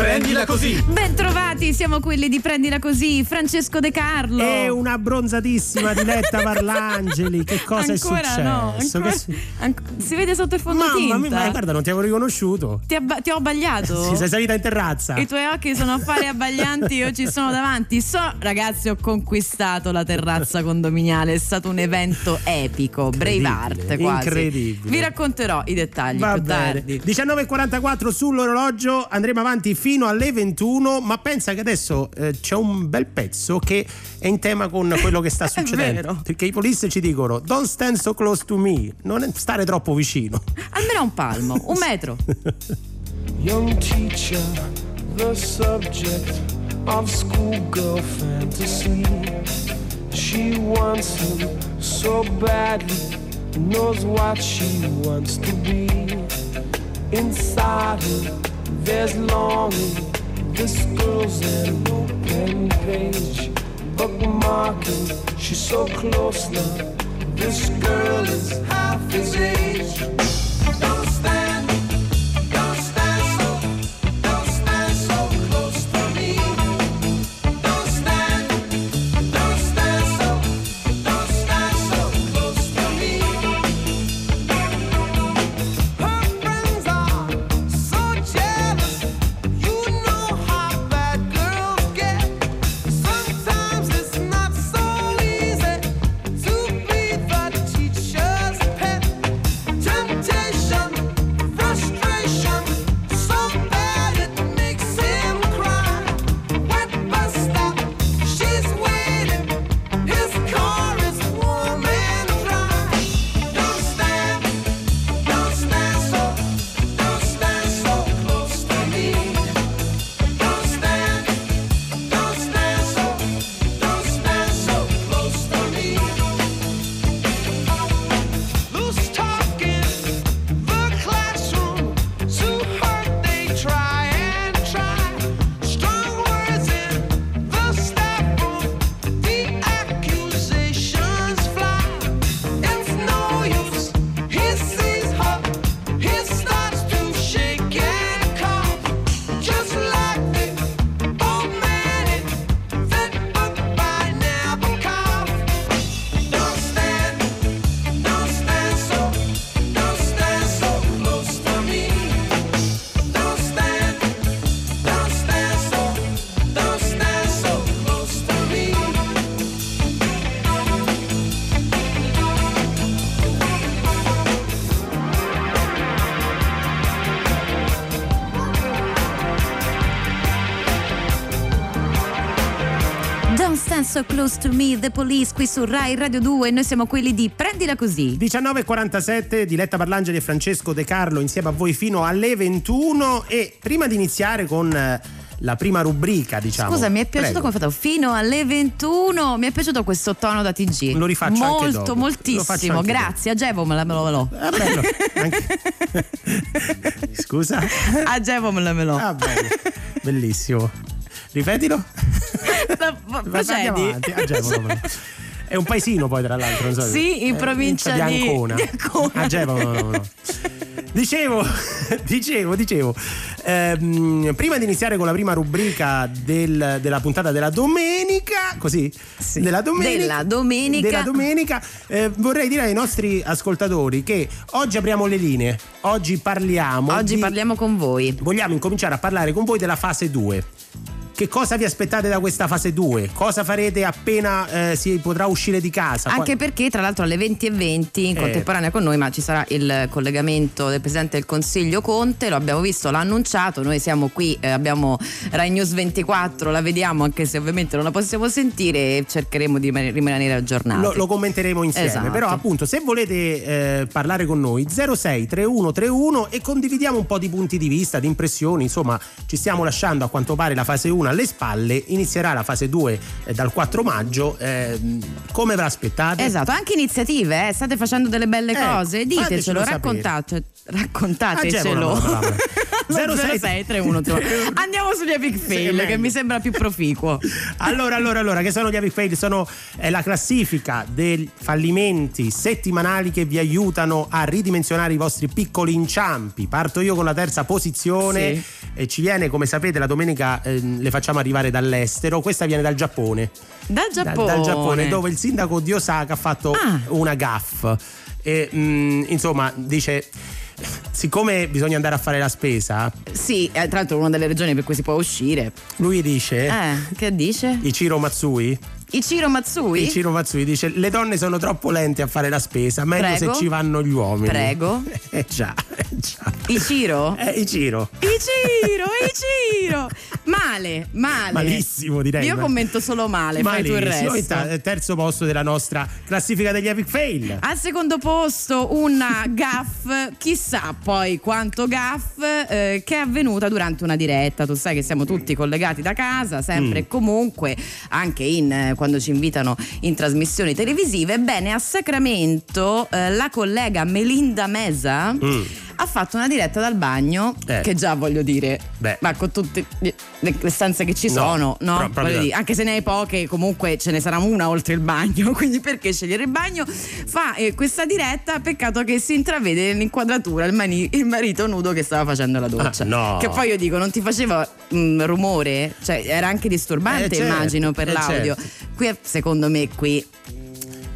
Prendila così! Bentrovati, siamo quelli di Prendila così, Francesco De Carlo. E una bronzatissima Diletta Parlangeli, che cosa ancora è successo? No, ancora, Che si... anc- si vede sotto il Mamma fondotinta. mia, ma guarda, non ti avevo riconosciuto. Ti, abba- ti ho abbagliato? Si sei salita in terrazza. I tuoi occhi sono affari abbaglianti, io ci sono davanti. So, ragazzi, ho conquistato la terrazza condominiale. È stato un evento epico, Braveheart quasi. incredibile. Vi racconterò i dettagli Va più bene. tardi. 19.44 sull'orologio, andremo avanti fino alle 21, ma pensa che adesso eh, c'è un bel pezzo che è in tema con quello che sta succedendo. Perché i police ci dicono don't stand so close to me, non stare troppo vicino. Almeno un palmo, un metro. Young teacher, the subject of schoolgirl fantasy. She wants him so badly, knows what she wants to be. Inside her, there's longing. This girl's an open page, bookmarking. She's so close now. This girl is half his age. So close to me, The Police qui su Rai Radio 2. Noi siamo quelli di Prendila così. 19.47 Diletta Parlangeli e Francesco De Carlo insieme a voi fino alle 21 e prima di iniziare con eh, la prima rubrica diciamo Scusa, mi è piaciuto Prego. come fatto fino alle 21. Mi è piaciuto questo tono da TG. Lo rifaccio anche Molto, dopo. Lo faccio moltissimo. anche Grazie. Agevomelamelo. Ah, bello. Anche- Scusa? Agevomelamelo. Ah, bello. Bellissimo. Ripetilo. No, Procedi. andiamo. Agevolomelo. È un paesino poi tra l'altro, so. Sì, in Eh, provincia di di- Ancona. di Ancona. Agevolomelo. Dicevo, dicevo, dicevo, ehm, prima di iniziare con la prima rubrica del- della puntata della domenica, così, della domenica, Della domenica. della domenica, eh, vorrei dire ai nostri ascoltatori che oggi apriamo le linee, oggi parliamo, Oggi di- parliamo con voi. vogliamo incominciare a parlare con voi della fase 2. Che cosa vi aspettate da questa fase 2? Cosa farete appena eh, si potrà uscire di casa? Anche perché, tra l'altro, alle 20 e 20 in Eh. contemporanea con noi, ma ci sarà il collegamento del Presidente del Consiglio Conte, lo abbiamo visto, l'ha annunciato, noi siamo qui, eh, abbiamo Rai News 24, la vediamo anche se ovviamente non la possiamo sentire e cercheremo di rimanere- aggiornati. Lo, lo commenteremo insieme. Esatto. Però, appunto, se volete eh, parlare con noi, 06 3131 e condividiamo un po' di punti di vista, di impressioni. Insomma, ci stiamo lasciando a quanto pare la fase 1 alle spalle, inizierà la fase 2 eh, dal 4 maggio. ehm, come ve l'aspettate? Esatto, anche iniziative, eh, state facendo delle belle Eh, cose, ditecelo, raccontate, raccontatecelo. la parola. 06 06 31 Andiamo sugli epic fail meglio. che mi sembra più proficuo. Allora, allora, allora, che sono gli epic fail? Sono eh, la classifica dei fallimenti settimanali che vi aiutano a ridimensionare i vostri piccoli inciampi. Parto io con la terza posizione Sì. e ci viene, come sapete, la domenica eh, le facciamo arrivare dall'estero. Questa viene dal Giappone. Dal Da- Giappone. dal Giappone, dove il sindaco di Osaka ha fatto Ah. una gaff. E mm, insomma, dice. Siccome bisogna andare a fare la spesa, Sì, eh, tra l'altro è una delle regioni per cui si può uscire. lui dice: Eh, che dice? Ichiro Matsui Ichiro Matsui? Ichiro Matsui dice le donne sono troppo lente a fare la spesa, meglio Prego. se ci vanno gli uomini. Prego. Eh già, eh già. Ichiro? Eh, Ichiro. Ichiro, Ichiro! Male, male. Malissimo direi. Io commento solo male, fai tu il Malissimo. resto. E ta- terzo posto della nostra classifica degli epic fail. Al secondo posto una gaff, chissà poi quanto gaff, eh, che è avvenuta durante una diretta. Tu sai che siamo tutti collegati da casa, sempre Mm. e comunque, anche in, eh, quando ci invitano in trasmissioni televisive. Ebbene, a Sacramento eh, la collega Melinda Mesa Mm. Ha fatto una diretta dal bagno, Eh. che già voglio dire, Beh. ma con tutte le stanze che ci No, sono, no? pro- dire, anche se ne hai poche, comunque ce ne sarà una oltre il bagno, quindi perché scegliere il bagno? Fa eh, questa diretta, peccato che si intravede nell'inquadratura il, mani- il marito nudo che stava facendo la doccia. Ah, no. Che poi io dico, non ti faceva mm, rumore? Cioè, era anche disturbante, Eh, certo, immagino, per eh, l'audio. certo. Qui, secondo me, qui,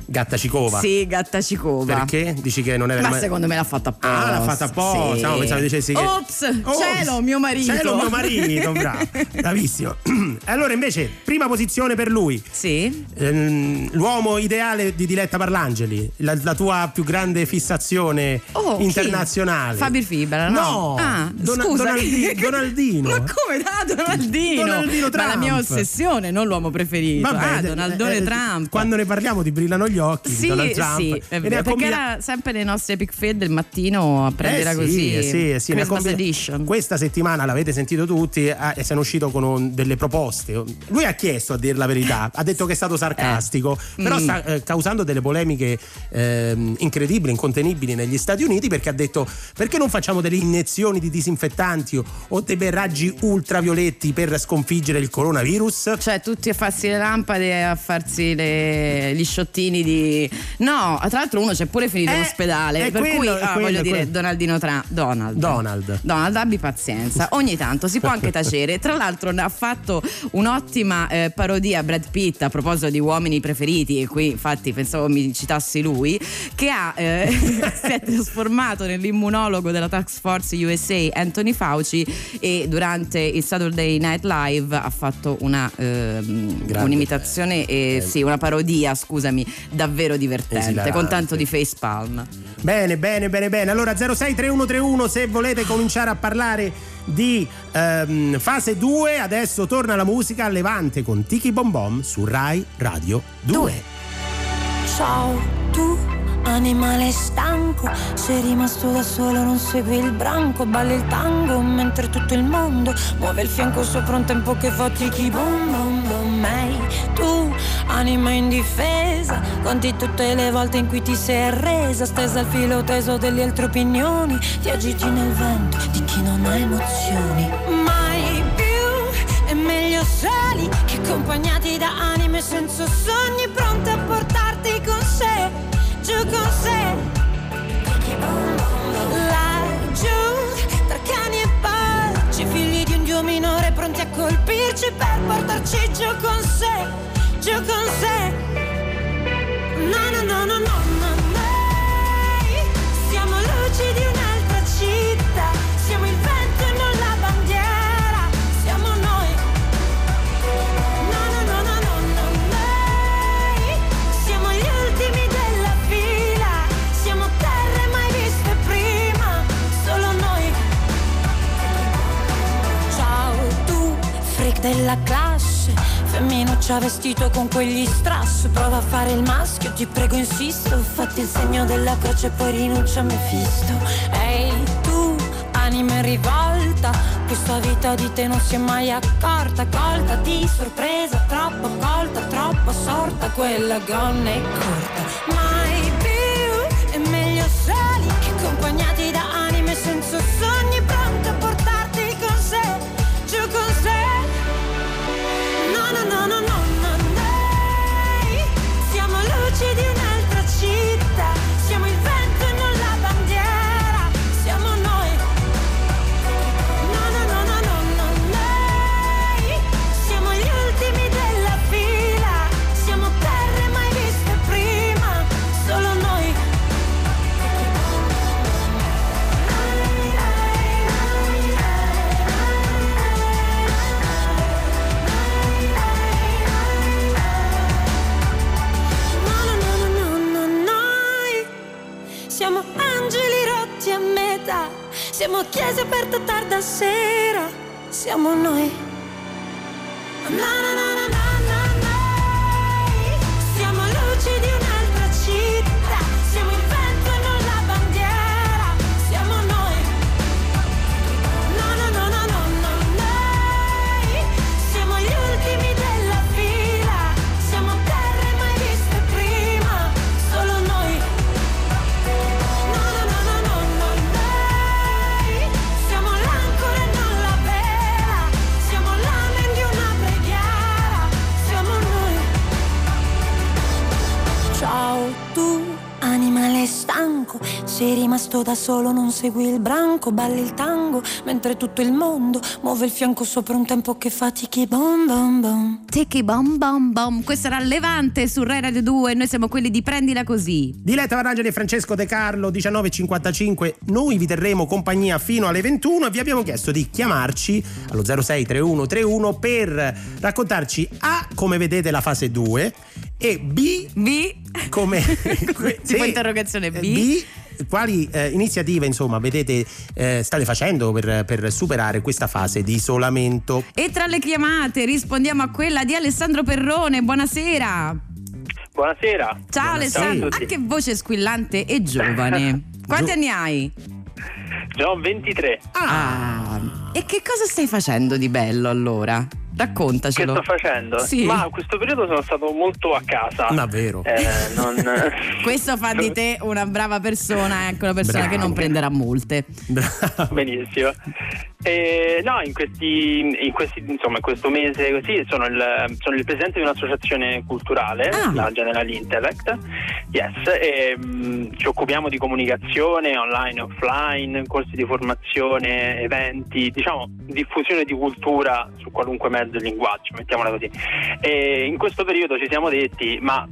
Gatta Cicova. sì, gatta cicova. Perché? Dici che non era Ma mai- secondo me l'ha fatta apposta. Ah, l'ha fatta apposta. Sì. No, pensavo dicessi che. Ops, cielo, mio marito. Cielo, mio marito, bravo. Bravissimo. Allora, invece, prima posizione per lui. Sì. Ehm, L'uomo ideale di Diletta Parlangeli, la, la tua più grande fissazione Oh, chi? internazionale. Fabio Fibra, no? No, Ah, Dona- scusa. Donaldi- Donaldino. Ma come? Ah, Donaldino. Donaldino Ma la mia Trump. ossessione, non l'uomo preferito. Vabbè, ah, eh, Donaldone eh, Trump. Quando ne parliamo ti brillano gli occhi Sì, Donald Trump. sì, è vero, perché combina- era sempre nei nostri epic fed del mattino a prendere Eh sì, così eh sì, eh sì, Christmas combina- edition. Questa settimana l'avete sentito tutti ah, e sono uscito con un- delle proposte. Lui ha chiesto a dire la verità, ha detto che è stato sarcastico, però Mm. sta eh, causando delle polemiche ehm, incredibili, incontenibili negli Stati Uniti perché ha detto perché non facciamo delle iniezioni di disinfettanti o, o dei raggi ultravioletti per sconfiggere il coronavirus? Cioè, tutti a farsi le lampade e a farsi le- gli sciottini di. No, tra l'altro uno c'è pure finito Eh, in ospedale. è Per quello, cui, ah, quello, voglio dire, quello. Donaldino Trump. Donald. Donald. Donald, abbi pazienza. Ogni tanto si può anche tacere. Tra l'altro, ha fatto un'ottima eh, parodia a Brad Pitt a proposito di uomini preferiti. E qui, infatti, pensavo mi citassi lui. Che ha, eh, si è trasformato nell'immunologo della Task Force USA Anthony Fauci. E durante il Saturday Night Live ha fatto una, Grande. un'imitazione, eh, sì, una parodia, scusami, davvero divertente. Esilarante. Con tanto di facepalm. Bene, bene, bene, bene. Allora 063131 se volete cominciare a parlare di ehm, fase 2, adesso torna la musica a Levante con Tiki Bom Bom su Rai Radio 2. Ciao, tu animale stanco, sei rimasto da solo, non segui il branco, balli il tango mentre tutto il mondo muove il fianco sopra un tempo che fa tiki bom bom bom. Ehi, tu anima indifesa, conti tutte le volte in cui ti sei arresa, stesa al filo teso delle altre opinioni, ti agiti nel vento di chi non ha emozioni. Mai più è meglio soli che accompagnati da anime senza sogni pronte a portarti con sé, giù con sé. Laggiù, tra cani e porci, figli di un dio minore pronti a colpirci per portarci giù con sé, giù con sé. Della classe, femminuccia vestito con quegli strass, prova a fare il maschio, ti prego insisto, fatti il segno della croce e poi rinuncia a Mefisto. Ehi tu, l'anima in rivolta Questa vita di te non si è mai accorta. Colta di sorpresa, troppo colta, troppo sorta. Quella gonna è corta Mai aperte tarda sera, siamo noi. Sei rimasto da solo, non segui il branco, balli il tango, mentre tutto il mondo muove il fianco sopra un tempo che fatichi bom bom bom. Tiki bom bom bom. Questo era Levante su Rai Radio 2. Noi siamo quelli di Prendila Così. Diletta Varangeli e Francesco De Carlo 19.55 noi vi terremo compagnia fino alle 21 e vi abbiamo chiesto di chiamarci allo 063131 per raccontarci A come vedete la fase 2 e B Vi. come Tipo interrogazione B. B quali eh, iniziative insomma vedete eh, state facendo per, per superare questa fase di isolamento E tra le chiamate rispondiamo a quella di Alessandro Perrone. Buonasera. Buonasera. Ciao Alessandro. a Ah, che voce squillante e giovane. Quanti Gio- anni hai? Ne ho 23. Ah. E che cosa stai facendo di bello allora? Che Raccontacelo. sto facendo? Sì. Ma in questo periodo sono stato molto a casa. Davvero? Eh, non... Questo fa di te una brava persona e anche una persona Bravo. che non prenderà multe. Benissimo. Eh, no, in questi, in questi, insomma, in questo mese così sono il, sono il presidente di un'associazione culturale, Ah. la General Intellect. Yes, e, mh, ci occupiamo di comunicazione online e offline, corsi di formazione, eventi, diciamo diffusione di cultura su qualunque mezzo e linguaggio, mettiamola così. E in questo periodo ci siamo detti, ma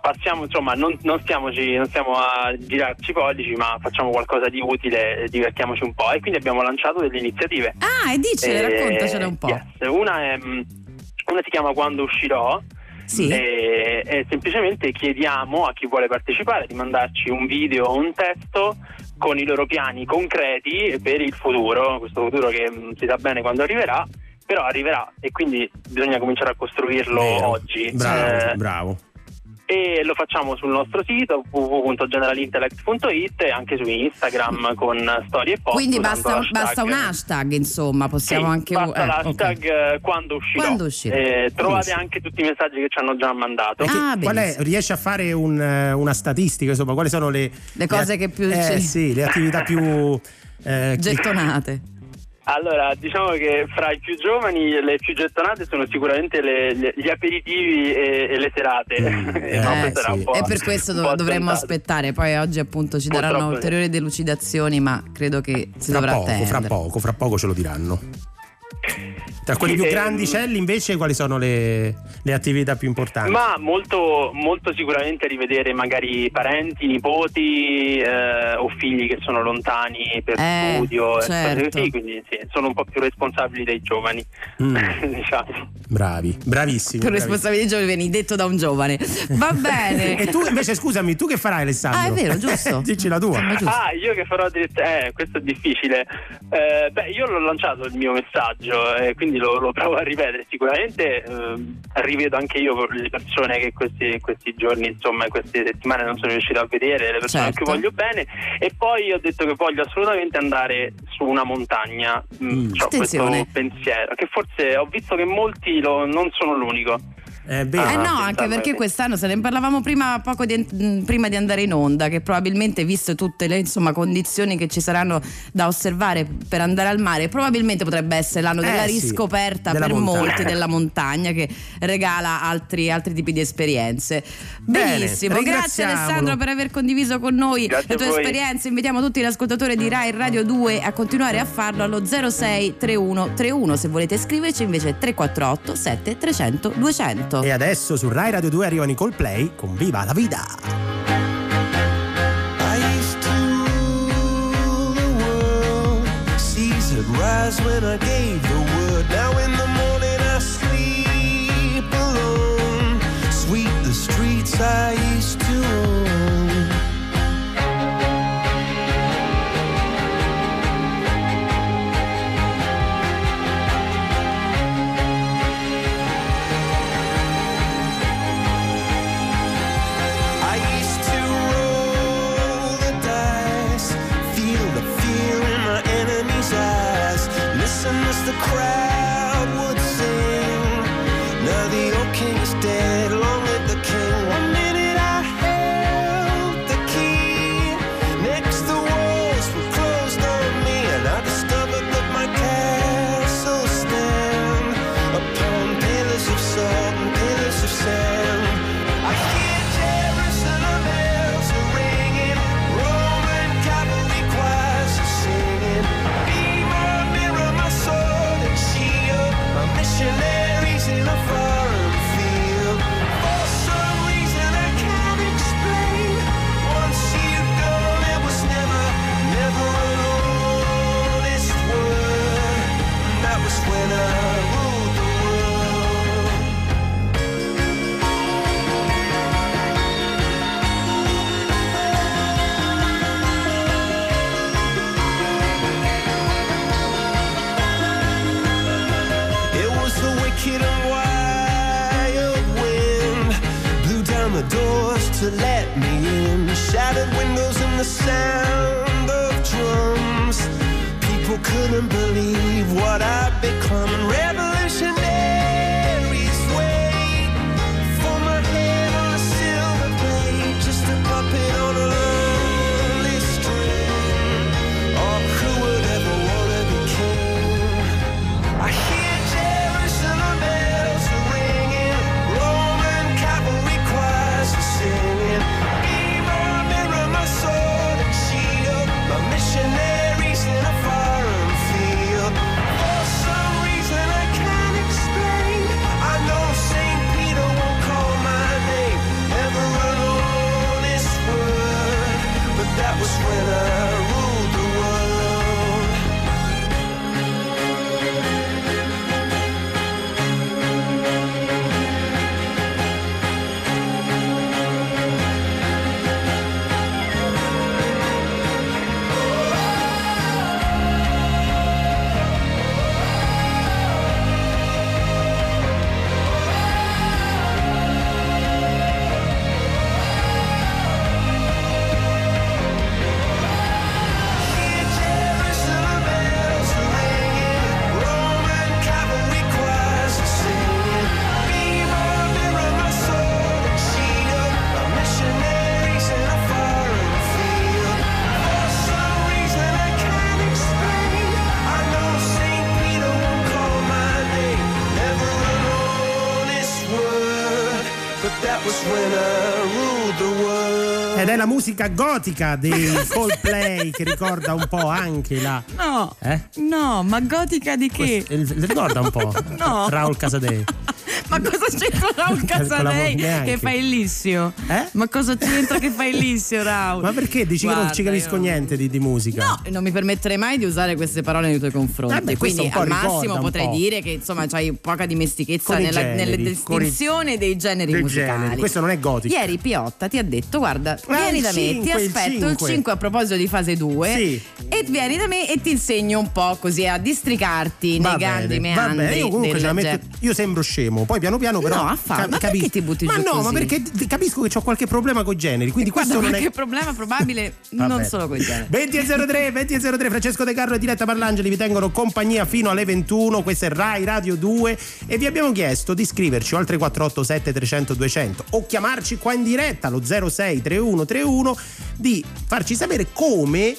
passiamo, insomma, non, non, stiamoci, non stiamo a girarci i pollici, ma facciamo qualcosa di utile, divertiamoci un po'. E quindi abbiamo lanciato delle iniziative. Ah, e dicele, Eh, raccontacele un po'. yes. Una, è, mh, una si chiama Quando uscirò. Sì. E, e semplicemente chiediamo a chi vuole partecipare di mandarci un video o un testo con i loro piani concreti per il futuro, questo futuro che mh, si sa bene quando arriverà, però arriverà e quindi bisogna cominciare a costruirlo Vero. oggi. bravo Eh, bravo e lo facciamo sul nostro sito www.generalintellect.it e anche su Instagram con storie e post. Quindi basta, hashtag. basta un hashtag, insomma, possiamo Sì, anche. basta eh, l'hashtag ok. eh, quando uscirò. Quando uscirò. Eh, trovate Benissimo. anche tutti i messaggi che ci hanno già mandato. Ah, qual è, riesci a fare un, eh, una statistica insomma quali sono le Le cose che più eh, sì, le attività più eh, Gettonate. Allora, diciamo che fra i più giovani le più gettonate sono sicuramente le- le- gli aperitivi e, e le serate. Mm, Eh, no, sì. E per questo dov- dovremmo aspettare. Poi oggi, appunto, ci daranno Purtroppo sì. ulteriori delucidazioni, ma credo che si fra dovrà poco fra attendere. poco fra poco ce lo diranno tra quelli Sì, più ehm, grandicelli invece quali sono le, le attività più importanti Ma molto, molto sicuramente rivedere magari parenti, nipoti eh, o figli che sono lontani per Eh, studio, e certo. così, quindi sì, sono un po' più responsabili dei giovani. Mm. diciamo. bravi bravissimi Per bravi. responsabilità dei giovani, detto da un giovane. Va bene. e tu invece scusami tu che farai Alessandro Ah, è vero, giusto. dici la tua. Ah, io che farò diretta, eh, questo è difficile. Eh, beh, io l'ho lanciato il mio messaggio, eh, quindi quindi lo, lo provo a ripetere. Sicuramente ehm, rivedo anche io le persone che questi, questi giorni, insomma, queste settimane non sono riuscito a vedere, le persone Certo. cui voglio bene. E poi ho detto che voglio assolutamente andare su una montagna. Mm, c'ho Attenzione. questo pensiero, che forse ho visto che molti lo- non sono l'unico. È vero. Eh no, anche perché quest'anno se ne parlavamo prima, poco di- mh, prima di andare in onda, che probabilmente viste tutte le insomma, condizioni che ci saranno da osservare per andare al mare, probabilmente potrebbe essere l'anno Eh, della sì, riscoperta della per montagna. molti della montagna che regala altri, altri tipi di esperienze. Bene, Benissimo, grazie. Alessandro per aver condiviso con noi Grazie le tue voi. esperienze. Invitiamo tutti gli ascoltatori di Rai Radio 2 a continuare a farlo allo 06 31 31. Se volete scriverci invece 348 7 300 200. E adesso su Rai Radio 2 arrivano i Coldplay con Viva la Vida. Rise when I gave the word. Now in the morning I sleep alone. Sweep the streets I used to own. Musica gotica dei Coldplay che ricorda un po' anche la. No, Eh? no, ma gotica di che? Questo- ricorda un po' No. Raul Casadei. Ma cosa c'entra Raul neanche. che fa il lissio? Eh? Ma cosa c'entra che fa il lissio, Raul? Ma perché dici che non Guarda, ci capisco io- niente di, di musica? No, non mi permetterei mai di usare queste parole nei tuoi confronti. Vabbè, questo Quindi al massimo potrei po'. dire che insomma c'hai poca dimestichezza nella, generi, i- distinzione dei generi musicali. generi. Questo non è gotico. Ieri Piotta ti ha detto: Guarda, Ah, vieni da me, ti cinque, il aspetto il cinque. 5 a proposito di fase 2. Sì. E vieni da me e ti insegno un po' così a districarti Va nei grandi bene, va meandri. bene, io comunque ce la metto. Io sembro scemo, poi piano piano però. No, affatto. Ma capi- perché ti butti ma giù no, ma così? perché d- capisco che ho qualche problema con i generi, quindi Guarda, questo non qualche è. problema probabile non solo con i generi. 20 e 03, 20 e 03, Francesco De Carlo e Diletta Parlangeli vi tengono compagnia fino alle 21, questa è Rai Radio 2 e vi abbiamo chiesto di scriverci oltre 487 300 200 o chiamarci qua in diretta allo 06 3131 di farci sapere come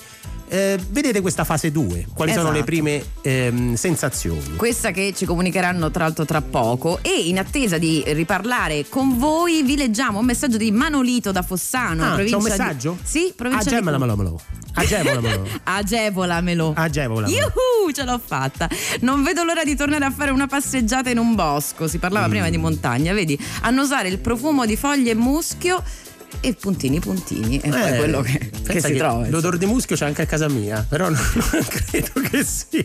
eh, vedete questa fase 2, quali sono Esatto. le prime ehm, sensazioni. Questa che ci comunicheranno tra l'altro tra poco e in attesa di riparlare con voi vi leggiamo un messaggio di Manolito da Fossano. Ah, c'è un di- messaggio? Sì, provincia di Agemolamelo. Agemolamelo. Agevolamelo. Agevolamelo. Yuhu, ce l'ho fatta. Non vedo l'ora di tornare a fare una passeggiata in un bosco. Si parlava prima Mm. di montagna, vedi? Annusare il profumo di foglie e muschio e puntini puntini. Poi Eh, quello che, che si trova. insomma. L'odore di muschio c'è anche a casa mia, però non, non credo che sia.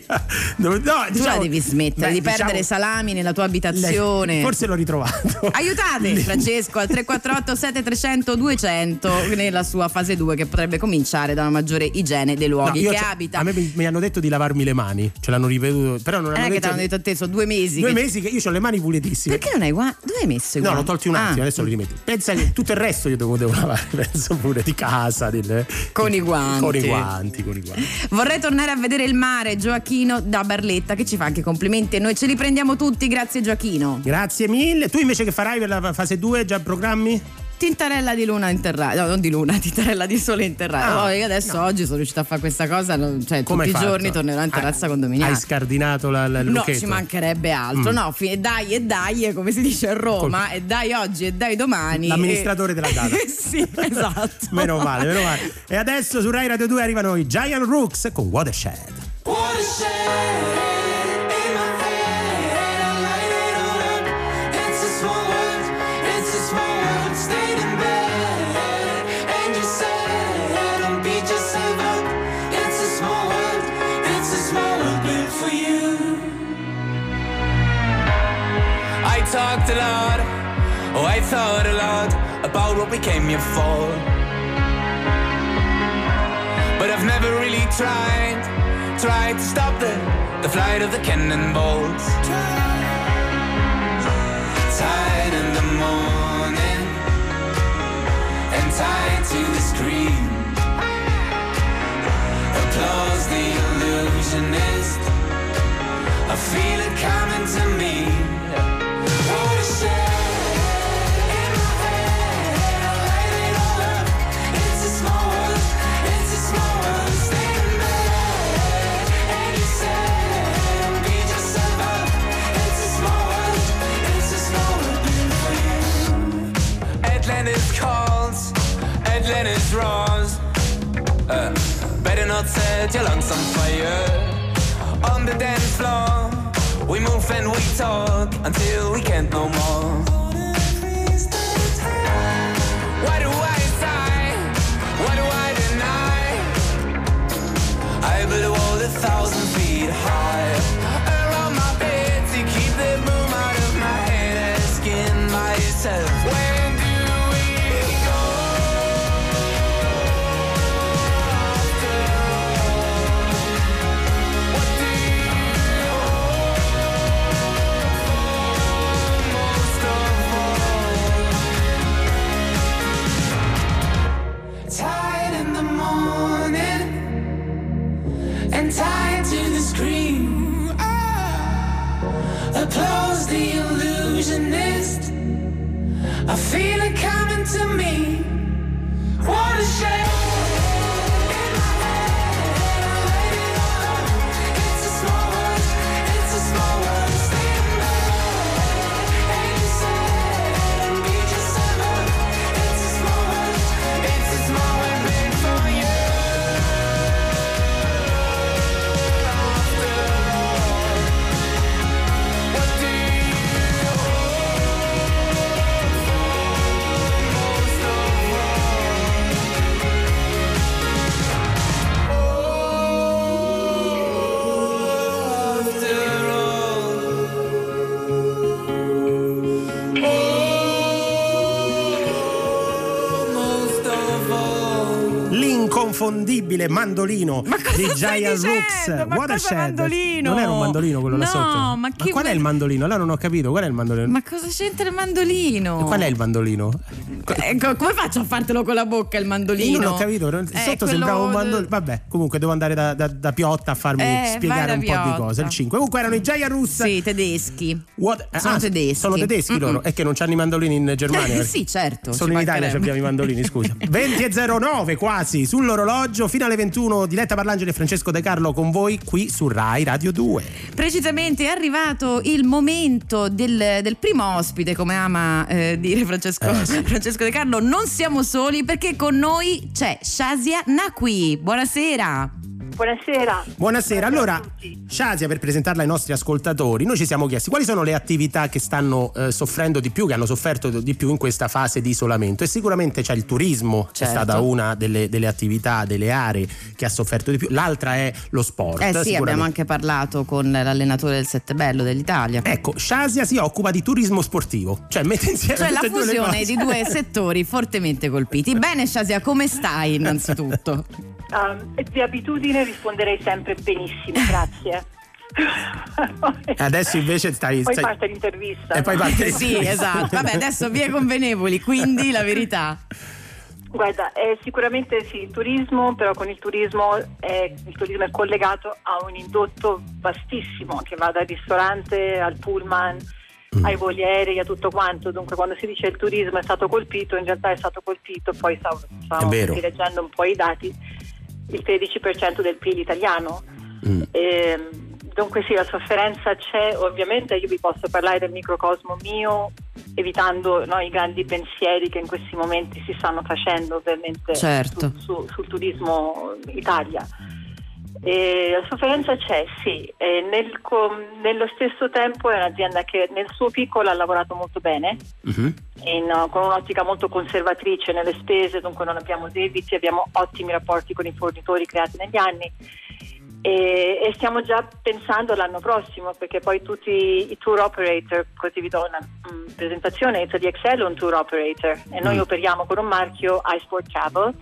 No, no, Tu la diciamo- devi smettere beh, di diciamo- perdere salami nella tua abitazione. Lei- Forse l'ho ritrovato. Aiutate Francesco al 348 7300 200 nella sua fase 2 che potrebbe cominciare da una maggiore igiene dei No, luoghi io che abita. A me mi, mi hanno detto di lavarmi le mani, ce l'hanno ripetuto, però non hanno è che ti detto hanno detto a te, sono due mesi. due che- mesi che io ho le mani pulitissime. Perché non hai guanti? Dove hai messo i No, guanti? l'ho tolti un attimo, Ah, adesso li rimetto. Pensa che tutto il resto io devo, devo lavare, penso pure di casa. del- Con i guanti. Con i guanti, con i guanti. Vorrei tornare a vedere il mare, Gioachino da Barletta, che ci fa anche complimenti e noi ce li prendiamo tutti, grazie Gioachino. Grazie mille. Tu invece che farai per la fase 2? Già programmi? Tintarella di luna in no non di luna, tintarella di sole in terrazza. Ah, Oh, io adesso oggi sono riuscita a fare questa cosa, non- cioè Come tutti i fatto? giorni tornerò in terrazza Hai- condominiale. Hai scardinato la, la, No, ci mancherebbe altro. Mm. No, fi- e dai e dai, è come si dice a Roma, e dai oggi e dai domani. L'amministratore e- della data. sì, esatto. Meno male, meno male. E adesso su Rai Radio 2 arrivano i Giant Rooks con Watershed. It's talked a lot, oh, I thought a lot about what we came here for. But I've never really tried, tried to stop the, the flight of the cannonballs. Tied in the morning, and tied to the screen. Applause the illusionist. I feel it coming to me. Uh, better not set your lungs on fire. On the dance floor, we move and we talk until we can't no more. L'inconfondibile mandolino Ma di Giant? Rooks. Ma Watershed. Non era un mandolino quello là No, sotto? ma chi qual è vuoi- il mandolino? Allora non ho capito, qual è il mandolino? Ma cosa c'entra il mandolino? Qual è il mandolino? Ecco, come faccio a fartelo con la bocca il mandolino? Io non ho capito, Eh, sotto quello- sembrava un mandolino. Vabbè, comunque devo andare da, da- da Piotta a farmi Eh, spiegare un da po' di Piotta. cose. Il 5. Comunque erano i Giant Rooks. Sì, tedeschi. What- Sono ah, tedeschi. Sono tedeschi loro. Mm-mm. È che non c'hanno i mandolini in Germania. sì, certo. Solo ci in Italia abbiamo i mandolini, scusa. 20 e 09 quasi sull'orologio, fino alle 21. Diletta Parlangeli e Francesco De Carlo con voi qui su Rai Radio 2. Precisamente è arrivato il momento del, del primo ospite, come ama eh, dire Francesco, Francesco De Carlo. Non siamo soli perché con noi c'è Shazia Naqui. Buonasera. Buonasera. Buonasera. Allora. Shazia, per presentarla ai nostri ascoltatori, noi ci siamo chiesti quali sono le attività che stanno eh, soffrendo di più, che hanno sofferto di più in questa fase di isolamento. E sicuramente c'è il turismo, Certo. stata una delle, delle attività, delle aree che ha sofferto di più. L'altra è lo sport. Eh sì, abbiamo anche parlato con l'allenatore del Settebello dell'Italia. Ecco, Shazia si occupa di turismo sportivo, cioè mette insieme Cioè la due fusione cose. di due settori fortemente colpiti. Bene Shazia, come stai innanzitutto? Um, di abitudine risponderei sempre benissimo, grazie. Adesso invece stai. Poi stai- parte l'intervista. E poi parte sì, esatto. Vabbè, adesso vie convenevoli, quindi la verità. Guarda, è sicuramente sì, il turismo, però con il turismo è, il turismo è collegato a un indotto vastissimo che va dal ristorante al pullman, Mm. ai voli aerei, a tutto quanto. Dunque quando si dice il turismo è stato colpito, in realtà è stato colpito, poi stavo, stavo È leggendo un po' i dati, il 13% del PIL italiano. Mm. Ehm, dunque sì, la sofferenza c'è, ovviamente io vi posso parlare del microcosmo mio, evitando no, i grandi pensieri che in questi momenti si stanno facendo ovviamente Certo. su- su- sul turismo Italia. E la sofferenza c'è, sì, nel nello stesso tempo è un'azienda che nel suo piccolo ha lavorato molto bene, Mhm. in, con un'ottica molto conservatrice nelle spese, dunque non abbiamo debiti, abbiamo ottimi rapporti con i fornitori creati negli anni e, e stiamo già pensando all'anno prossimo perché poi tutti i tour operator, così vi do una mm, presentazione, Italy Excel è un tour operator e noi Mm. operiamo con un marchio iSport Travel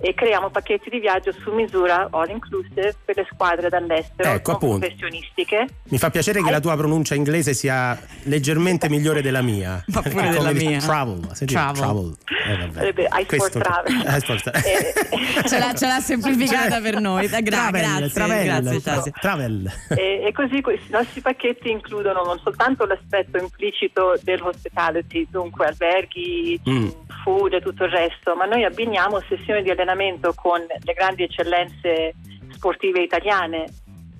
e creiamo pacchetti di viaggio su misura all inclusive per le squadre dall'estero Ecco, appunto. professionistiche Mi fa piacere che la tua pronuncia inglese sia leggermente migliore della mia. Ma pure della mia. Travel. senti, Travel. Eh, vabbè. Questo- Travel. Travel. Eh, Ce l'ha, ce l'ha semplificata per noi. Gra- Travel, grazie, travel, grazie tra- Shazia. travel. E, e così questi nostri pacchetti includono non soltanto l'aspetto implicito dell'hospitality, dunque alberghi, Mm. food e tutto il resto, ma noi abbiniamo sessioni di allenamento con le grandi eccellenze sportive italiane.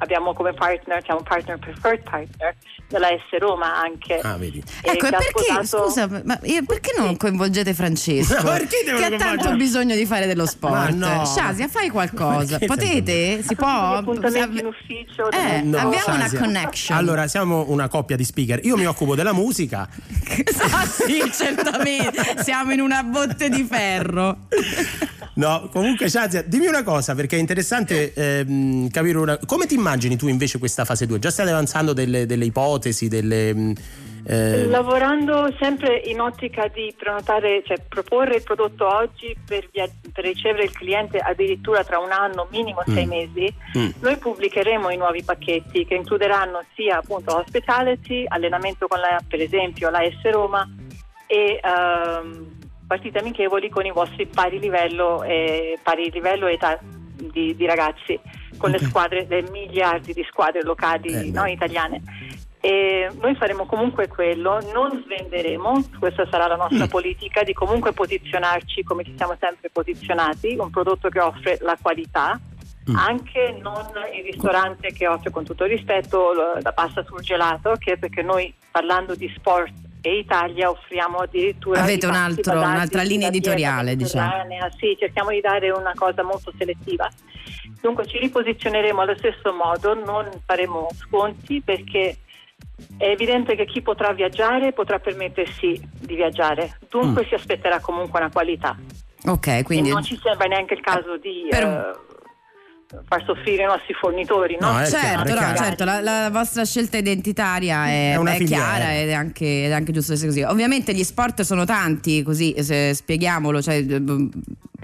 Abbiamo come partner, siamo partner preferred partner della S Roma anche. Ah, vedi. e Ecco, e perché, sposato- scusa, ma io- perché non coinvolgete Francesco? Perché che ha tanto coinvolgere? bisogno di fare dello sport. Ma no. Shazia, fai qualcosa. Perché Potete? Si può? appuntamenti in ufficio. Eh, No, abbiamo una Shazia. connection. Allora, siamo una coppia di speaker. Io mi occupo della musica. ah, sì, certamente. Siamo in una botte di ferro. No, comunque Shazia, dimmi una cosa perché è interessante ehm, capire una... come ti immagini tu invece questa fase 2? Già state avanzando delle, delle ipotesi, delle... mm, eh, Lavorando sempre in ottica di prenotare, cioè proporre il prodotto oggi per, via- per ricevere il cliente addirittura tra un anno, minimo sei Mm. mesi, Mm. noi pubblicheremo i nuovi pacchetti che includeranno sia appunto hospitality, allenamento con la, per esempio la S Roma e ehm, partite amichevoli con i vostri pari livello e pari livello e età di, di ragazzi, con le squadre, le miliardi di squadre locali Eh, no, italiane. E noi faremo comunque quello, non svenderemo, questa sarà la nostra Mm. politica, di comunque posizionarci come ci siamo sempre posizionati, un prodotto che offre la qualità, Mm. anche non il ristorante che offre con tutto il rispetto la pasta sul gelato, che perché noi parlando di sport e Italia offriamo addirittura Avete un altro- un'altra linea editoriale, diciamo. Sì, cerchiamo di dare una cosa molto selettiva. Dunque ci riposizioneremo allo stesso modo, non faremo sconti perché è evidente che chi potrà viaggiare potrà permettersi di viaggiare, dunque si aspetterà comunque una qualità. Ok, quindi E non ci sembra neanche il caso di Per- eh, far soffrire i nostri fornitori, no? No, chiaro, Certo, è no, chiaro. certo, la, la vostra scelta identitaria è, È una è chiara ed è, anche, ed è anche giusto essere così. Ovviamente gli sport sono tanti, così se spieghiamolo, cioè, eh,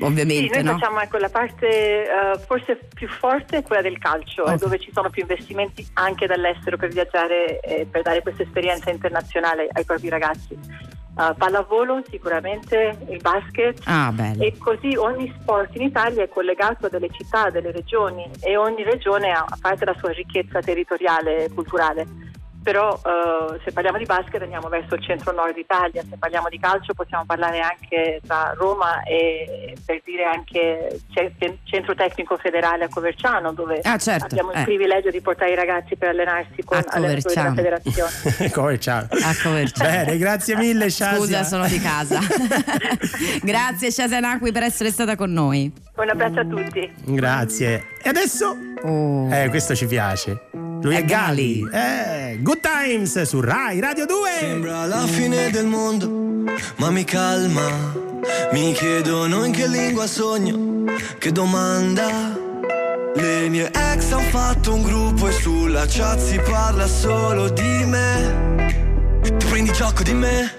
ovviamente, Sì, noi no? facciamo ecco, la parte eh, forse più forte è quella del calcio, Ok. dove ci sono più investimenti anche dall'estero per viaggiare e per dare questa esperienza internazionale ai propri ragazzi. Uh, pallavolo sicuramente, il basket Ah, e così ogni sport in Italia è collegato a delle città, a delle regioni e ogni regione ha a parte la sua ricchezza territoriale e culturale. Però eh, se parliamo di basket andiamo verso il centro-nord Italia, se parliamo di calcio possiamo parlare anche tra Roma e per dire anche ce- Centro Tecnico Federale a Coverciano dove Ah, certo, abbiamo il eh. privilegio di portare i ragazzi per allenarsi con A allenatori della Coverciano. federazione. Come ciao. A Coverciano. Bene, grazie mille Shazia. Scusa, sono di casa. Grazie Shazia Nacqui per essere stata con noi. Un abbraccio a tutti. Grazie. E adesso? Oh. Eh, questo ci piace. Lui è, È Gali. Gali. Eh, Good Times su Rai Radio 2. Sembra la fine del mondo, ma mi calma. Mi chiedono in che lingua sogno, che domanda. Le mie ex hanno fatto un gruppo e sulla chat si parla solo di me. Tu prendi gioco di me?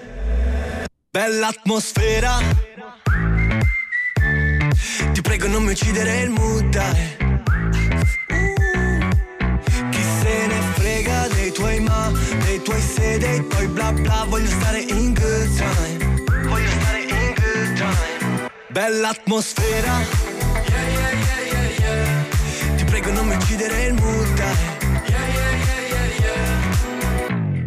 Bella atmosfera. Ti prego non mi uccidere il mood, dai. Tuoi se, dei tuoi bla bla Voglio stare in good time. Voglio stare in good time. Bella atmosfera. Yeah, yeah, yeah. Ti prego non mi uccidere il mood,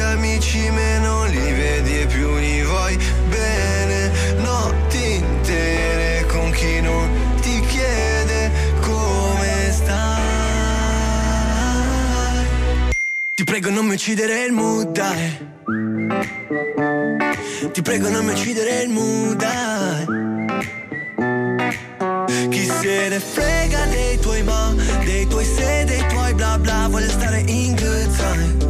Certi amici meno li vedi e più li vuoi bene? Notti intere con chi non ti chiede come stai. Ti prego non mi uccidere il dai ti prego non mi uccidere il dai. Chi se ne frega dei tuoi ma Dei tuoi se, dei tuoi bla bla Voglio stare in good time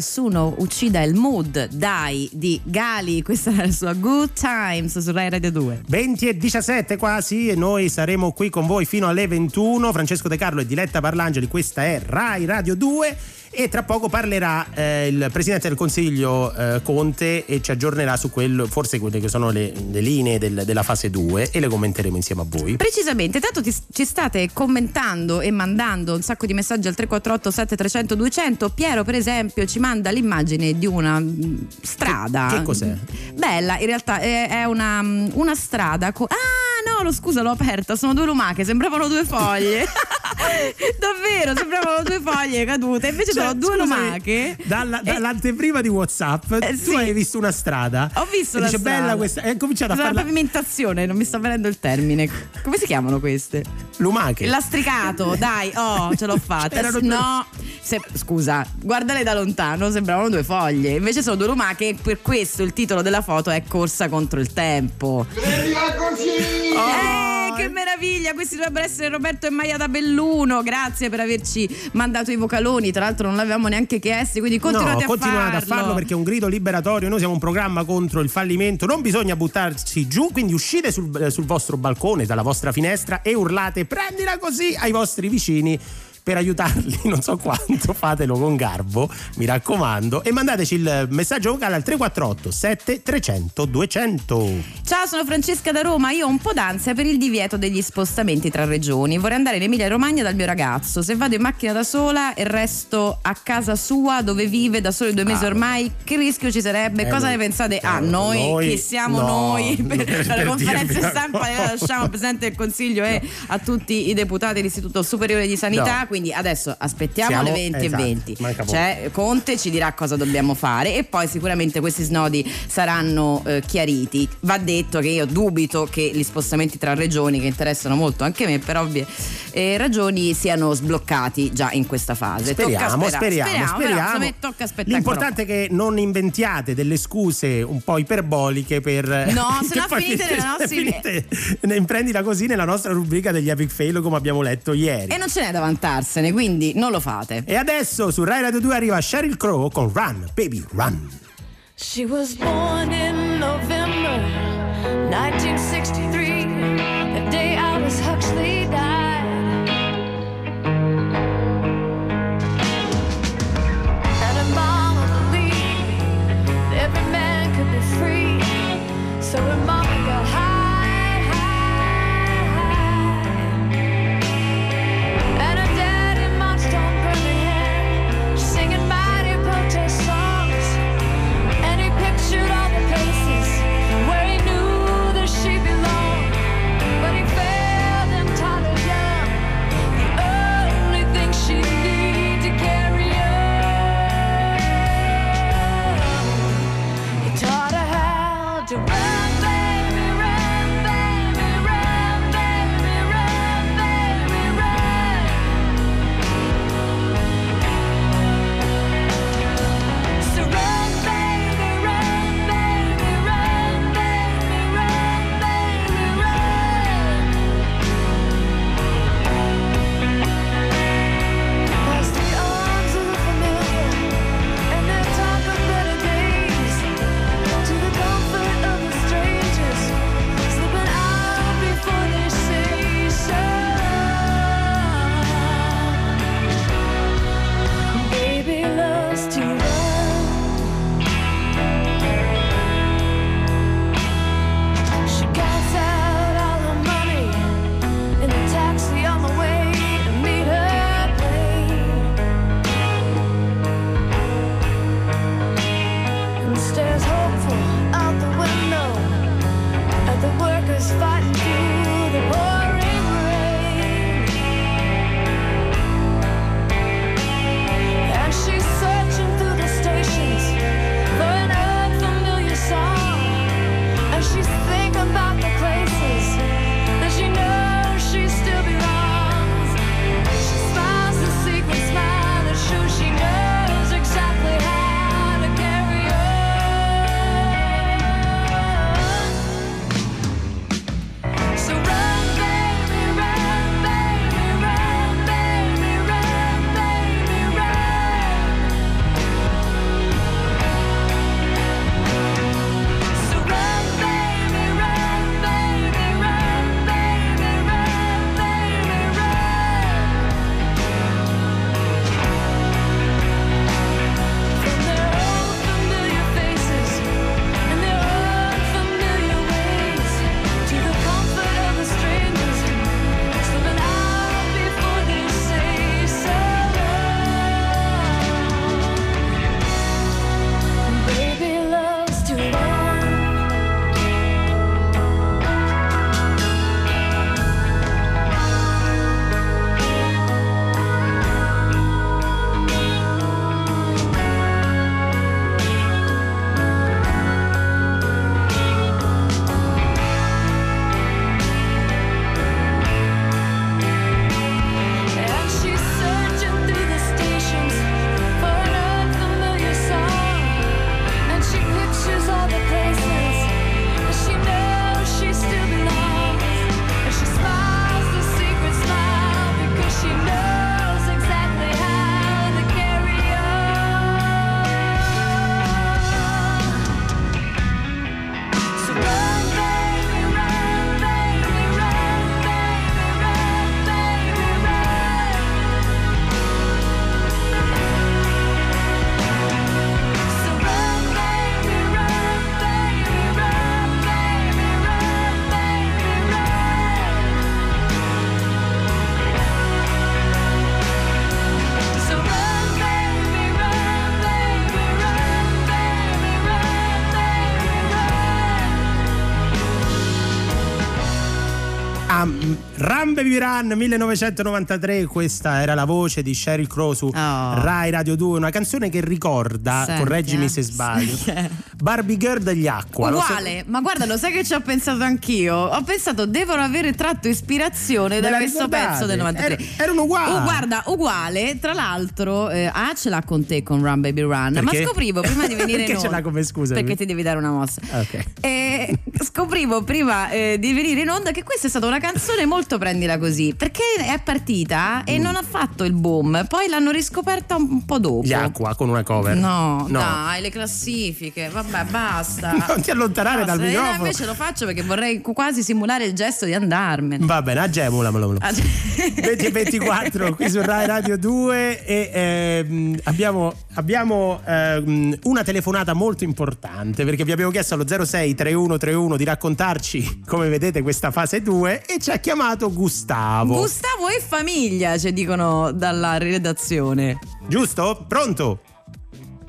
nessuno uccida il mood, dai, di Gali. Questa è la sua Good Times su Rai Radio 2. 20 e 17 quasi e noi saremo qui con voi fino alle 21. Francesco De Carlo e Diletta Parlangeli, questa è Rai Radio 2 e tra poco parlerà eh, il Presidente del Consiglio eh, Conte e ci aggiornerà su quello, forse quelle che sono le, le linee del- della fase 2 e le commenteremo insieme a voi. Precisamente, tanto ti- ci state commentando e mandando un sacco di messaggi al 348 7300 200. Piero, per esempio, ci manda l'immagine di una mm, strada. Che- che cos'è? Bella, in realtà è, è una, mm, una strada. co- ah, no, lo scusa, l'ho aperta. Sono due lumache, sembravano due foglie. Davvero, sembravano due foglie cadute. Invece Cioè, sono due scusami, lumache. dalla- E- dall'anteprima di WhatsApp Eh, tu sì. hai visto una strada. Ho visto e la dice strada. bella questa. E hai cominciato a Cos'è la pavimentazione, non mi sta venendo il termine. Come si chiamano queste? Lumache. Il lastricato, dai, oh, ce l'ho fatta. Erano no, se- scusa, guardale da lontano, sembravano due foglie. Invece sono due lumache e per questo il titolo della foto è Corsa contro il tempo. Eh, che meraviglia! Questi dovrebbero essere Roberto e Maia da Belluno. Grazie per averci mandato i vocaloni. Tra l'altro, non l'avevamo neanche chiesti, quindi continuate, no, continuate a farlo. a farlo perché è un grido liberatorio. Noi siamo un programma contro il fallimento. Non bisogna buttarsi giù, quindi uscite sul, eh, sul vostro balcone, dalla vostra finestra e urlate: prendila così ai vostri vicini. Per aiutarli, non so quanto, fatelo con garbo, mi raccomando, e mandateci il messaggio vocale al 348 7 300 200. Ciao, sono Francesca da Roma. Io ho un po' d'ansia per il divieto degli spostamenti tra regioni. Vorrei andare in Emilia Romagna dal mio ragazzo. Se vado in macchina da sola e resto a casa sua dove vive da soli due mesi Ah. ormai, che rischio ci sarebbe? Eh, Cosa ne pensate? eh, ah, noi, noi- chi siamo no, noi? Per, per- la conferenza dirvi stampa cosa. la lasciamo al Presidente del Consiglio e a tutti i deputati dell'Istituto Superiore di Sanità. No. Quindi adesso aspettiamo Siamo- le 20 esatto, e 20. manca poco. Cioè, Conte ci dirà cosa dobbiamo fare e poi sicuramente questi snodi saranno eh, chiariti. Va detto che io dubito che gli spostamenti tra regioni, che interessano molto anche me per ovvie eh, ragioni, siano sbloccati già in questa fase. Speriamo, tocca speriamo, sperare. speriamo. però, tocca aspettare. L'importante è che non inventiate delle scuse un po' iperboliche per. No, che se no finite nella nostra- finite- ne prendila così nella nostra rubrica degli epic fail come abbiamo letto ieri. E non ce n'è da vantarsene, quindi non lo fate. E adesso su Rai Radio 2 arriva Sheryl Crow con Run, Baby Run. She was born in November 1963, the day Aldous Huxley died. And her mama believed that every man could be free. So her mama Ram Baby Run 1993, questa era la voce di Sheryl Crow su Rai Radio 2, una canzone che ricorda, Senti, correggimi eh. se sbaglio. Barbie Girl degli Acqua. Uguale, ma guarda, lo sai che ci ho pensato anch'io? Ho pensato devono avere tratto ispirazione da questo pezzo del 93. Er- erano uguali. Oh, guarda, uguale. Tra l'altro, eh, A ce l'ha con te con Run Baby Run. Perché? Ma scoprivo prima di venire Perché in ce onda. l'ha come scusa? Perché ti devi dare una mossa. Ok. E scoprivo prima eh, di venire in onda che questa è stata una canzone molto prendila così perché è partita e non ha fatto il boom poi l'hanno riscoperta un po' dopo Gli Acqua con una cover. no, dai le classifiche vabbè basta Non ti allontanare dal Basta. Eh, no, microfono. invece lo faccio perché vorrei quasi simulare il gesto di andarmene Va bene, agemolamelo. Ah, 20 e 24 qui su Rai Radio 2 e ehm, abbiamo, abbiamo ehm, una telefonata molto importante perché vi abbiamo chiesto allo 06 3131 di raccontarci come vedete questa fase 2 e ci ha chiamato Gustavo. Gustavo e famiglia ci dicono dalla redazione Giusto? Pronto?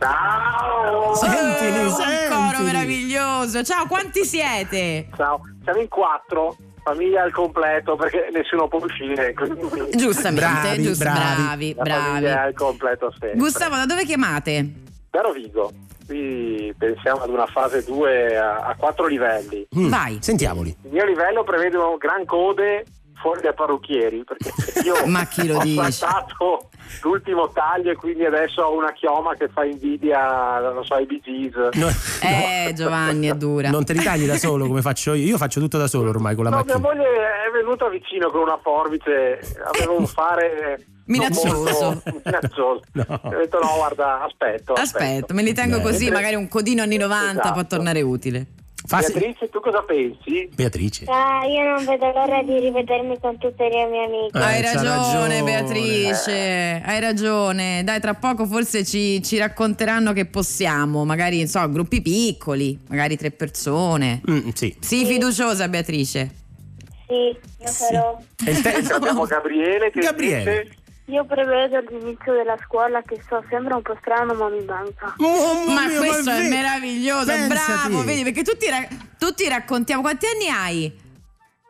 Ciao! Sentili, Eh, un sentili. coro meraviglioso ciao quanti siete? Ciao, siamo in quattro, famiglia al completo perché nessuno può uscire. quindi- Giustamente, Bravi, giusto, bravi. bravi, La bravi. al completo sempre. Gustavo, da dove chiamate? Da Rovigo, qui pensiamo ad una fase 2 a, a quattro livelli. Mm, Vai. Sentiamoli. Il mio livello prevede un gran code fuori dai parrucchieri perché io Ma chi lo ho dice? saltato l'ultimo taglio e quindi adesso ho una chioma che fa invidia, non so, ai Gees. No- Eh, Giovanni, è dura. non te li tagli da solo come faccio io. Io faccio tutto da solo ormai con la No, mia macchina. moglie è venuta vicino con una forbice, aveva un fare Minaccioso. minaccioso. No. Ho detto no, guarda, aspetto. Aspetto, me li tengo Beh. così, magari un codino anni 90 può Esatto. tornare utile. Fasi- Beatrice, tu cosa pensi? Beatrice. Ah, io non vedo l'ora di rivedermi con tutte le mie amiche. Eh, hai ragione, ragione. Beatrice, hai ragione. Dai, tra poco forse ci, ci racconteranno che possiamo, magari, non so, gruppi piccoli, magari tre persone. Mm, sì. Sii fiduciosa, Beatrice. Sì, lo farò. E il te- Abbiamo Gabriele che Gabriele. dice Io prevedo l'inizio della scuola che so, sembra un po' strano ma mi manca. Oh, Ma mio, questo è ve- meraviglioso, Pensati. bravo, vedi, perché tutti, ra- tutti raccontiamo. Quanti anni hai?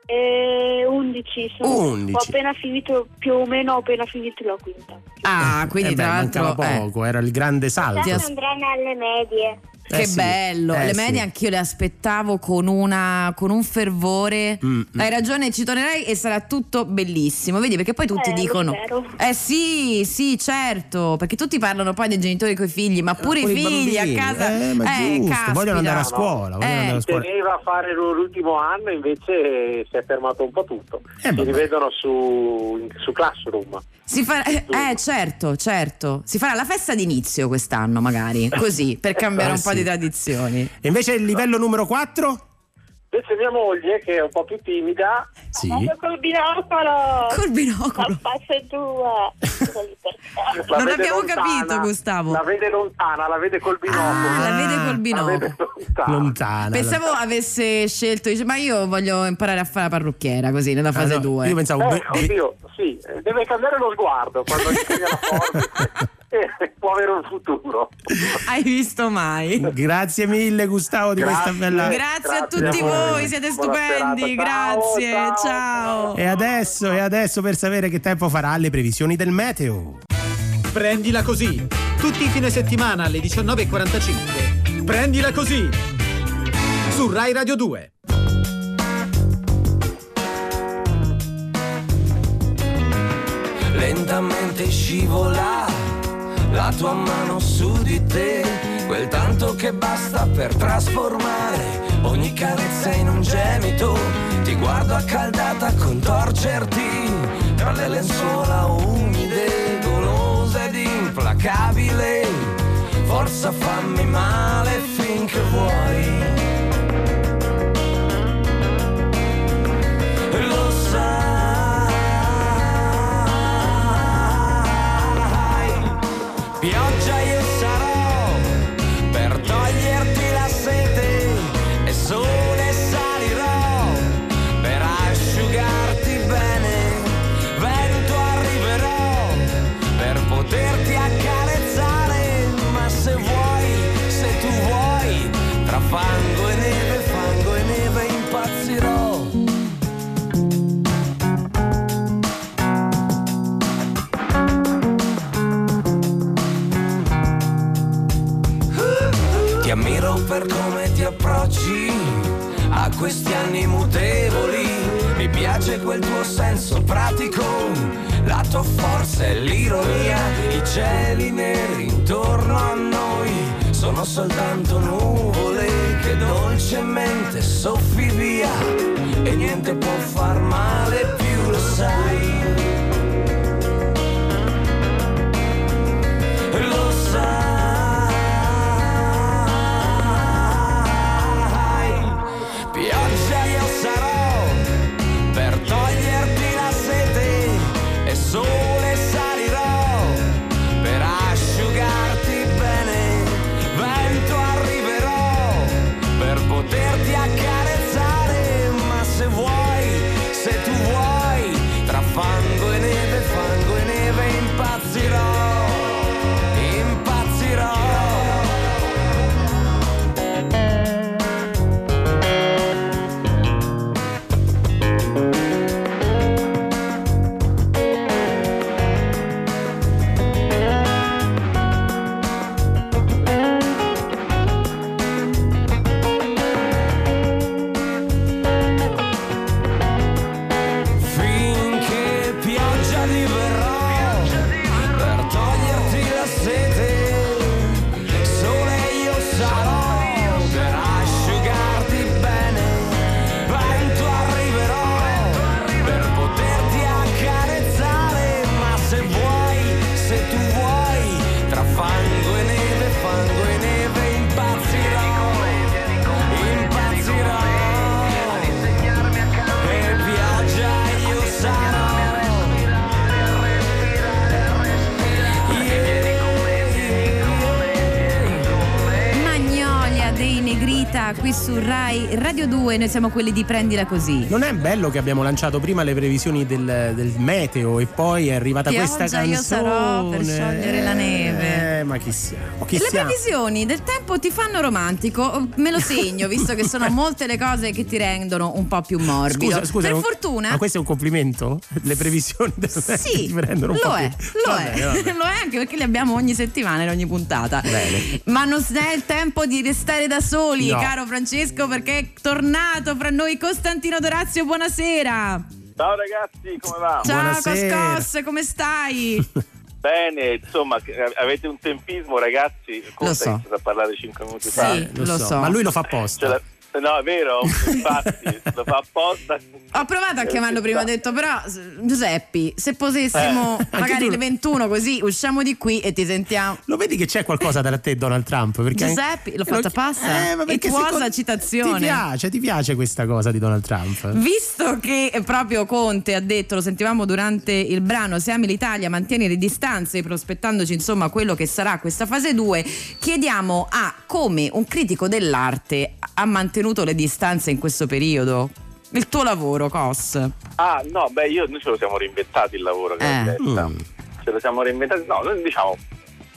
E 11 sono. 11. Ho appena finito, più o meno ho appena finito la quinta. Ah, quindi Eh beh, tra l'altro... mancava eh. poco, era il grande salto. As- andranno alle medie. Che Eh sì, bello, eh le sì. medie anch'io le aspettavo con, una, con un fervore. Mm, mm. Hai ragione, ci tornerai e sarà tutto bellissimo. Vedi, perché poi tutti Eh, dicono. Eh sì, sì, certo. Perché tutti parlano poi dei genitori coi figli, ma pure i figli bambini. a casa. Eh, ma eh, giusto, caspita. vogliono andare a scuola. vogliono Eh. andare a scuola. teneva a fare l'ultimo anno invece si è fermato un po' tutto. Eh, si rivedono su, su Classroom. Si fa- eh, certo, certo. Si farà la festa d'inizio quest'anno, magari. Così, per cambiare Eh, un po' sì. di tradizioni. E invece il livello numero 4? Invece mia moglie, che è un po' più timida, Sì. col binocolo! Col binocolo. fase 2! la Non abbiamo lontana, capito, Gustavo. La vede lontana, la vede col binocolo. Ah, la vede col binocolo. vede lontana. Lontana. Pensavo avesse scelto, dice, ma io voglio imparare a fare la parrucchiera così nella Ah, fase no, 2. Io pensavo. Eh, oddio, sì, deve cambiare lo sguardo quando insegna la forbice e può avere un futuro. Hai visto mai? Grazie mille, Gustavo, di Grazie. questa bella. Grazie, a Grazie tutti a voi. voi, siete Buona stupendi. Grazie, ciao. ciao. E adesso, e adesso per sapere che tempo farà le previsioni del meteo. Prendila così. Tutti i fine settimana alle 19.45. Prendila così. Su Rai Radio 2. Lentamente scivola la tua mano su di te, quel tanto che basta per trasformare ogni carezza in un gemito. Ti guardo accaldata contorcerti tra le lenzuola umide, golosa ed implacabile. Forza fammi male finché vuoi. Per come ti approcci a questi anni mutevoli. Mi piace quel tuo senso pratico, la tua forza e l'ironia, i cieli neri intorno a noi sono soltanto nuvole che dolcemente soffi via e niente può far male più, lo sai. Qui su Rai 2, noi siamo quelli di Prendila Così. Non è bello che abbiamo lanciato prima le previsioni del, del meteo e poi è arrivata Pioggia questa canzone. io sarò per sciogliere la neve. Eh, ma chi siamo? Chi Le siamo? previsioni del tempo ti fanno romantico, me lo segno, visto che sono molte le cose che ti rendono un po' più morbido. Scusa, scusa, per un- fortuna. Ma questo è un complimento? Le previsioni del Sì, ti prendono un lo po' è, più- lo Vabbè, è, vabbè. lo è anche perché li abbiamo ogni settimana in ogni puntata. Bene. Ma non è il tempo di restare da soli, No. caro Francesco, perché è tornato fra noi Costantino Dorazio. Buonasera. Ciao ragazzi, come va? Ciao Buonasera. Coscos, come stai? Bene, insomma, che- avete un tempismo ragazzi, Lo Conte so. a parlare 5 minuti Sì. fa. Eh, lo, lo so, so. ma lui lo fa apposta. No, è vero, infatti, lo fa apposta. Ho provato a Eh, chiamarlo prima, ho detto però Giuseppi, se potessimo Eh, magari tu- le 21 così usciamo di qui e ti sentiamo. Lo vedi che c'è qualcosa da te Donald Trump? Perché Giuseppe, l'ho fatta apposta? Eh, ma E perché secondo- citazione. Ti piace, ti piace questa cosa di Donald Trump? Visto che proprio Conte ha detto, lo sentivamo durante il brano, se ami l'Italia mantieni le distanze, prospettandoci insomma quello che sarà questa fase 2, chiediamo a come un critico dell'arte ha mantenuto le distanze in questo periodo. Il tuo lavoro, Cos. Ah, no, beh, io, noi ce lo siamo reinventati il lavoro, che Eh. mm. Ce lo siamo reinventati. No, noi diciamo,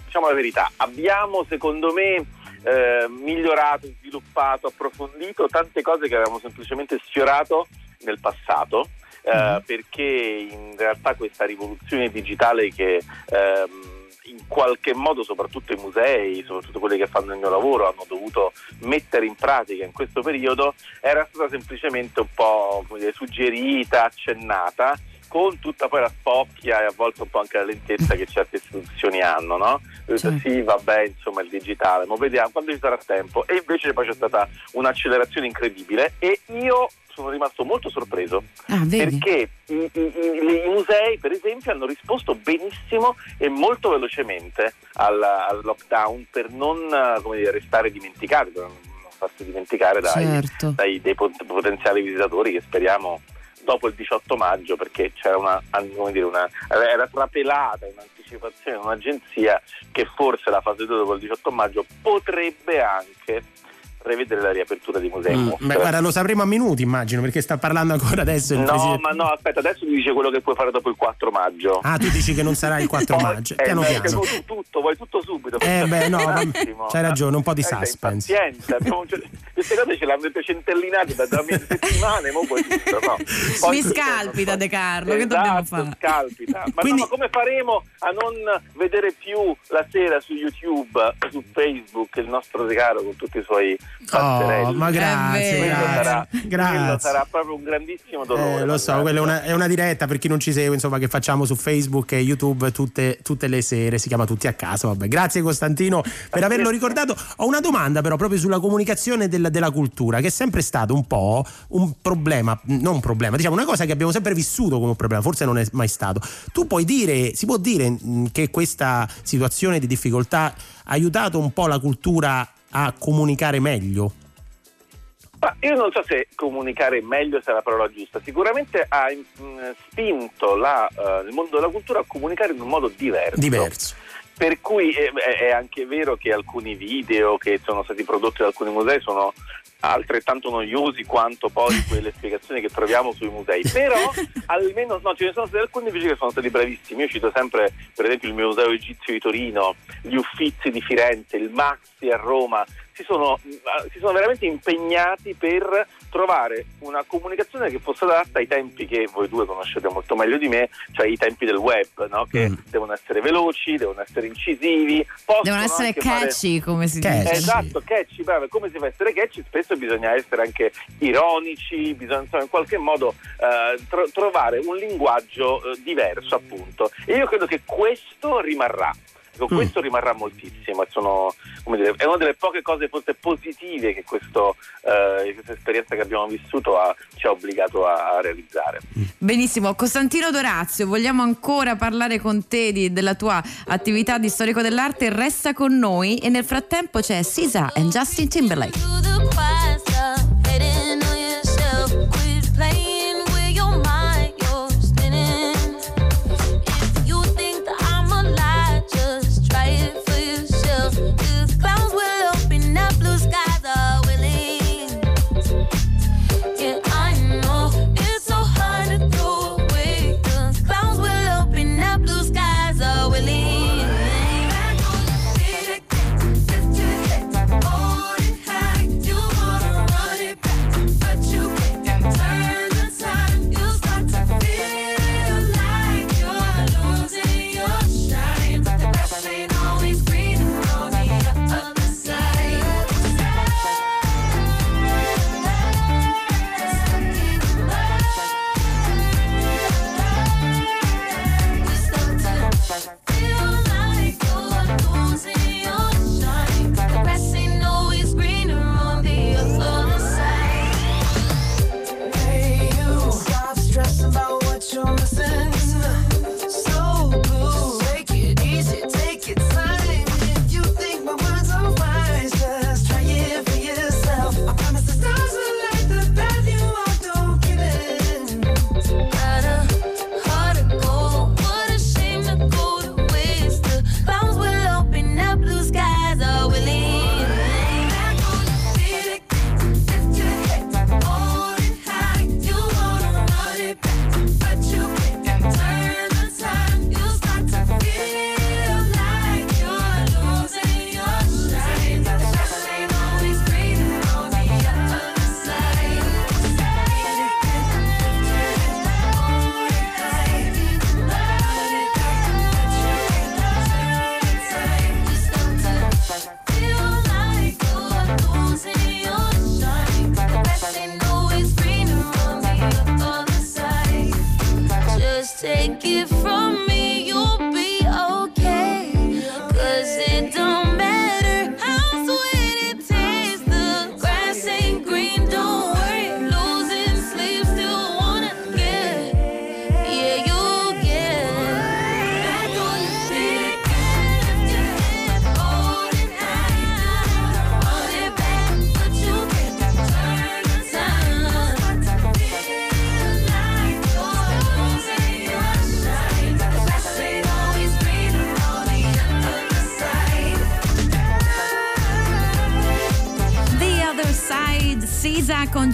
diciamo la verità, abbiamo secondo me eh, migliorato, sviluppato, approfondito tante cose che avevamo semplicemente sfiorato nel passato. eh, perché in realtà questa rivoluzione digitale che ehm, in qualche modo soprattutto i musei, soprattutto quelli che fanno il mio lavoro, hanno dovuto mettere in pratica in questo periodo, era stata semplicemente un po' come dire, suggerita, accennata, con tutta poi la spocchia e a volte un po' anche la lentezza che certe istituzioni hanno, no? Sì. sì, vabbè, insomma, il digitale, ma vediamo quando ci sarà tempo. E invece poi c'è stata un'accelerazione incredibile e io sono rimasto molto sorpreso Ah, perché i, i- i- musei, per esempio, hanno risposto benissimo e molto velocemente al, al lockdown per non come dire, restare dimenticati, per non farsi dimenticare dai, Certo. dai- potenziali visitatori che speriamo dopo il 18 maggio perché c'era una, come dire, una era trapelata un'anticipazione un'agenzia che forse la fase 2 dopo il 18 maggio potrebbe anche prevedere la riapertura di musei. Mm, beh, guarda, lo sapremo a minuti, immagino, perché sta parlando ancora adesso il No, presidente. ma no, aspetta, adesso mi dice quello che puoi fare dopo il 4 maggio. Ah, tu dici che non sarà il 4 Poi- maggio. eh, Piano beh, piano. tu- tu- tutto, vuoi tutto subito. Eh, beh, no, c'hai ragione, un po' di Eh, suspense. cioè, queste cose ce l'hanno centellinate da, da settimane, mo poi tutto, no. Poi- Mi scalpita De Carlo, che Esatto, dobbiamo fare? scalpita. Ma, no, Quindi- ma come faremo a non vedere più la sera su YouTube, su Facebook il nostro De Caro con tutti i suoi? Oh, ma grazie, vero. quello sarà, grazie. grazie. sarà proprio un grandissimo dolore. Eh, lo so, quella è una, è una diretta per chi non ci segue, insomma, che facciamo su Facebook e YouTube tutte, tutte le sere. Si chiama Tutti a casa. Vabbè. Grazie Costantino per averlo ricordato. Ho una domanda, però, proprio sulla comunicazione del- della cultura, che è sempre stato un po' un problema, non un problema, diciamo una cosa che abbiamo sempre vissuto come un problema, forse non è mai stato. Tu puoi dire, si può dire che questa situazione di difficoltà ha aiutato un po' la cultura a comunicare meglio? Ma io non so se comunicare meglio sia la parola giusta, sicuramente ha mm, spinto la, eh, il mondo della cultura a comunicare in un modo diverso. Diverso. Per cui eh, è, è anche vero che alcuni video che sono stati prodotti da alcuni musei sono altrettanto noiosi quanto poi quelle spiegazioni che troviamo sui musei. Però almeno no, ce ne sono stati alcuni invece che sono stati bravissimi. Io cito sempre, per esempio, il Museo Egizio di Torino, gli Uffizi di Firenze, il Maxi a Roma. Si sono, eh, si sono veramente impegnati per trovare una comunicazione che fosse adatta ai tempi che voi due conoscete molto meglio di me, cioè i tempi del web, no? che Mm. devono essere veloci, devono essere incisivi, possono Devono essere anche fare- catchy, come si Catchy. dice. Esatto, catchy, bravo. Come si fa a essere catchy? Spesso bisogna essere anche ironici, bisogna insomma, in qualche modo eh, tro- trovare un linguaggio eh, diverso, appunto. E io credo che questo rimarrà. Ecco, Mm. Questo rimarrà moltissimo, sono, come dire, è una delle poche cose forse positive che questo, eh, questa esperienza che abbiamo vissuto ha- ci ha obbligato a, a realizzare. Benissimo, Costantino Dorazio, vogliamo ancora parlare con te di- della tua attività di storico dell'arte? Resta con noi e nel frattempo c'è Sisa e Justin Timberlake.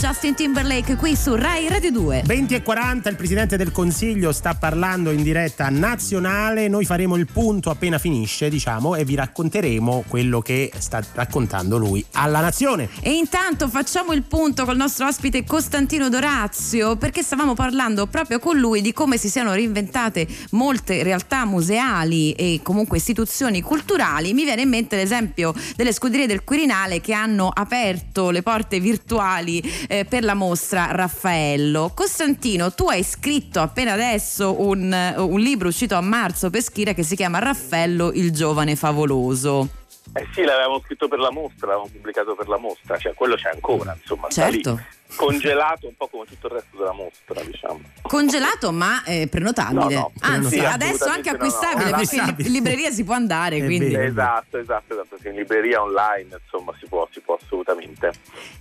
Justin Timberlake qui su Rai Radio 2. 20 e 40 il Presidente del Consiglio sta parlando in diretta nazionale, noi faremo il punto appena finisce diciamo e vi racconteremo quello che sta raccontando lui alla nazione. E intanto facciamo il punto col nostro ospite Costantino Dorazio perché stavamo parlando proprio con lui di come si siano reinventate molte realtà museali e comunque istituzioni culturali. Mi viene in mente l'esempio delle scuderie del Quirinale che hanno aperto le porte virtuali eh, per la mostra Raffaello. Costantino, tu hai scritto appena adesso un, un libro uscito a marzo per Schira che si chiama Raffaello il giovane favoloso. Eh sì, l'avevamo scritto per la mostra, l'avevamo pubblicato per la mostra, cioè quello c'è ancora, insomma, Certo. Congelato un po' come tutto il resto della mostra, diciamo. Congelato ma eh, prenotabile. No, no, Anzi, sì, adesso anche acquistabile no. perché in libreria si può andare. Quindi. Esatto, esatto, esatto, sì, in libreria online, insomma, si può, si può assolutamente.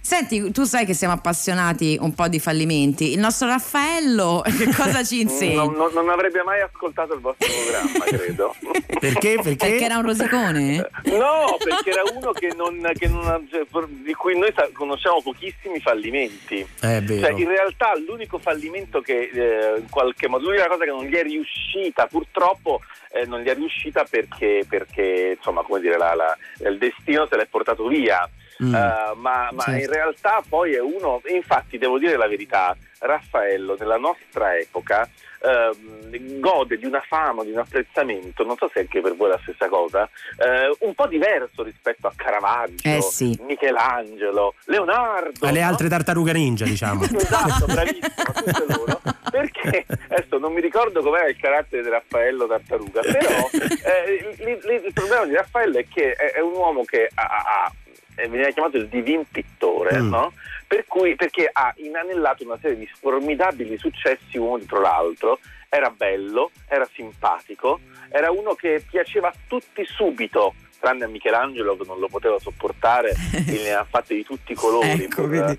Senti, tu sai che siamo appassionati un po' di fallimenti. Il nostro Raffaello che cosa ci insegna? Non, non- non avrebbe mai ascoltato il vostro programma, credo. Perché? Perché era un rosicone? No, perché era uno che non, che non cioè, di cui noi conosciamo pochissimi fallimenti. È vero. Cioè, in realtà l'unico fallimento che eh, in qualche modo, l'unica cosa che non gli è riuscita, purtroppo eh, non gli è riuscita perché, perché insomma, come dire, la- la- il destino se l'è portato via. Mm. Eh, ma ma Certo. in realtà poi è uno, infatti devo dire la verità, Raffaello nella nostra epoca ehm, gode di una fama, di un apprezzamento, non so se anche per voi è la stessa cosa, eh, un po' diverso rispetto a Caravaggio, Eh sì. Michelangelo, Leonardo. Alle no? altre tartarughe ninja diciamo. Esatto, bravissimo, tutte loro. Perché adesso non mi ricordo com'era il carattere di Raffaello Tartaruga, però eh, li- li- il problema di Raffaello è che è, è un uomo che ha, ha- ha- eh, veniva chiamato il divin pittore, Mm. no? Per cui, perché ha inanellato una serie di formidabili successi uno dietro l'altro. Era bello, era simpatico, era uno che piaceva a tutti subito, tranne a Michelangelo che non lo poteva sopportare, e ne ha fatte di tutti i colori Ecco, pur, eh,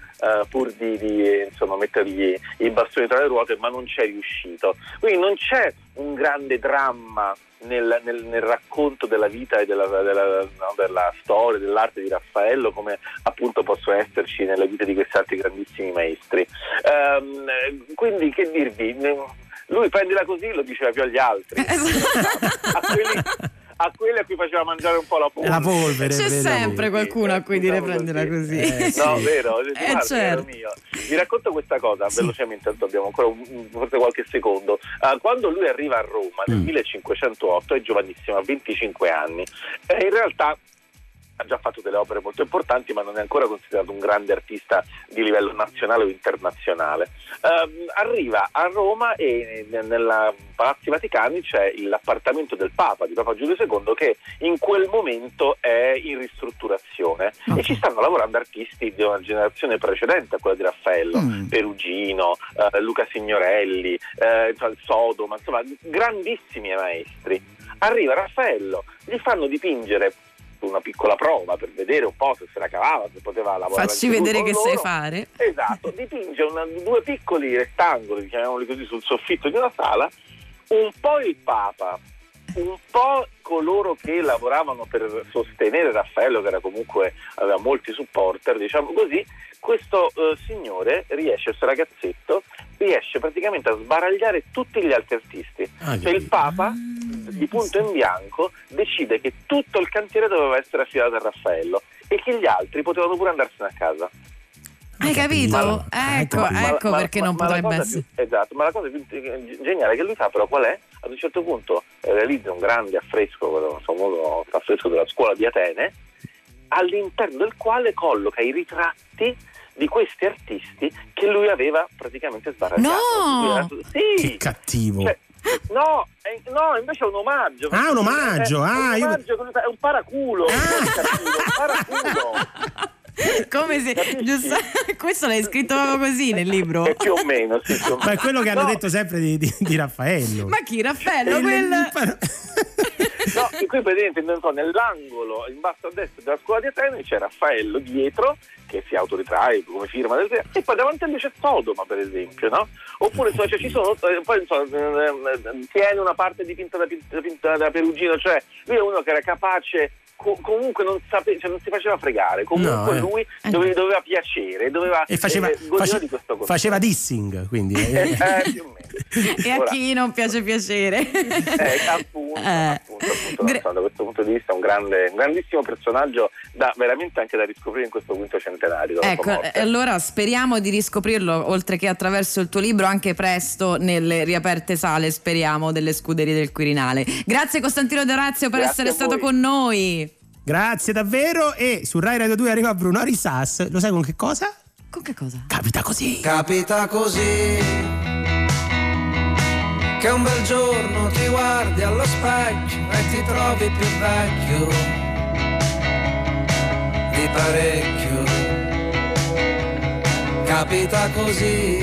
pur di, di, insomma, mettergli i bastoni tra le ruote, ma non c'è riuscito. Quindi non c'è un grande dramma nel, nel- nel racconto della vita e della, della- no, della storia, dell'arte di Raffaello, come appunto possono esserci nelle vite di questi altri grandissimi maestri. Ehm, eh, quindi che dirvi? Lui prendila così lo diceva più agli altri, a quelli, a quelli a cui faceva mangiare un po' la polvere. La polvere. C'è vero. sempre qualcuno a cui dire prendila così. Eh, sì. No, vero, Eh, guarda, certo. Vi racconto questa cosa velocemente, tanto abbiamo ancora un- forse qualche secondo. Ah, quando lui arriva a Roma nel Mm. 1508 è giovanissimo, ha 25 anni. E in realtà ha già fatto delle opere molto importanti, ma non è ancora considerato un grande artista di livello nazionale o internazionale. Ehm, arriva a Roma e nel nella Palazzi Vaticani c'è l'appartamento del Papa, di Papa Giulio II, che in quel momento è in ristrutturazione e ci stanno lavorando artisti di una generazione precedente a quella di Raffaello, Mm. Perugino, eh, Luca Signorelli, eh, Sodoma, insomma grandissimi maestri. Arriva Raffaello, gli fanno dipingere una piccola prova per vedere un po' se se la cavava, se poteva lavorare. Facci vedere che sai loro. fare. Esatto, dipinge una- due piccoli rettangoli, chiamiamoli così, sul soffitto di una sala, un po' il Papa, un po' coloro che lavoravano per sostenere Raffaello, che era comunque aveva molti supporter, diciamo così, questo eh, signore riesce, questo ragazzetto, riesce praticamente a sbaragliare tutti gli altri artisti. Ah, Cioè il Papa, di punto in bianco, decide che tutto il cantiere doveva essere affidato a Raffaello e che gli altri potevano pure andarsene a casa. Hai capito? Ma- Ecco, Ma- ecco Ma- perché ma- non potrebbe essere. più- esatto, ma la cosa più geniale che lui fa però qual è? Ad un certo punto eh, realizza un grande affresco, quello famoso affresco della scuola di Atene, all'interno del quale colloca i ritratti di questi artisti che lui aveva praticamente sbaragliato. No! Sì! Che cattivo. Cioè, no, è, no, invece è un omaggio. Ah, un omaggio, È, è ah, un io- omaggio fa- è un paraculo. è cattivo, un paraculo. Come se giusto, questo l'hai scritto proprio così nel libro. E più o meno, sì, più o Ma è quello che hanno No. detto sempre di, di- di Raffaello. Ma chi Raffaello? Il- Quel... il- No, e qui praticamente non so, nell'angolo in basso a destra della scuola di Atene c'è Raffaello dietro che si autoritrae come firma del e poi davanti a lui c'è Sodoma per esempio, no? Oppure cioè, ci sono, eh, poi insomma, eh, eh, tiene una parte dipinta da, da da Perugino, cioè lui è uno che era capace co- comunque non, sape- cioè non si faceva fregare, comunque No, eh. lui dove- doveva piacere, doveva E faceva, eh, face- di questo contesto. faceva dissing, quindi. Eh, eh, più o meno. E a chi non piace piacere. Eh, appunto, Eh. appunto, appunto, insomma, da questo punto di vista un, grande, un grandissimo personaggio da veramente anche da riscoprire in questo quinto centenario. Ecco, e allora speriamo di riscoprirlo, oltre che attraverso il tuo libro, anche presto nelle riaperte sale, speriamo, delle scuderie del Quirinale. Grazie Costantino Dorazio per Grazie essere stato con noi. Grazie davvero. E su Rai Radio 2 arriva Bruno Risas. Lo sai con che cosa? Con che cosa? Capita così. Capita così che un bel giorno ti guardi allo specchio e ti trovi più vecchio di parecchio. Capita così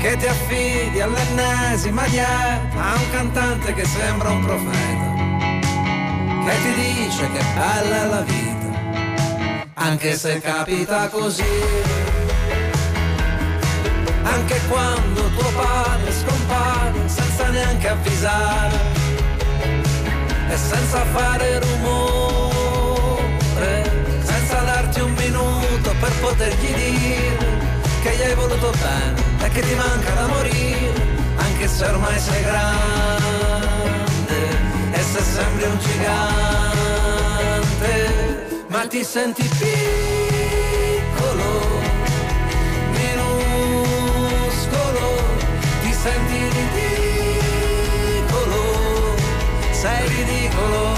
che ti affidi all'ennesima dieta a un cantante che sembra un profeta che ti dice che bella è la vita anche se capita così. Anche quando tuo padre scompare senza neanche avvisare e senza fare rumore, senza darti un minuto per potergli dire che gli hai voluto bene e che ti manca da morire, anche se ormai sei grande e se sembri un gigante, ma ti senti piccolo senti ridicolo, sei ridicolo,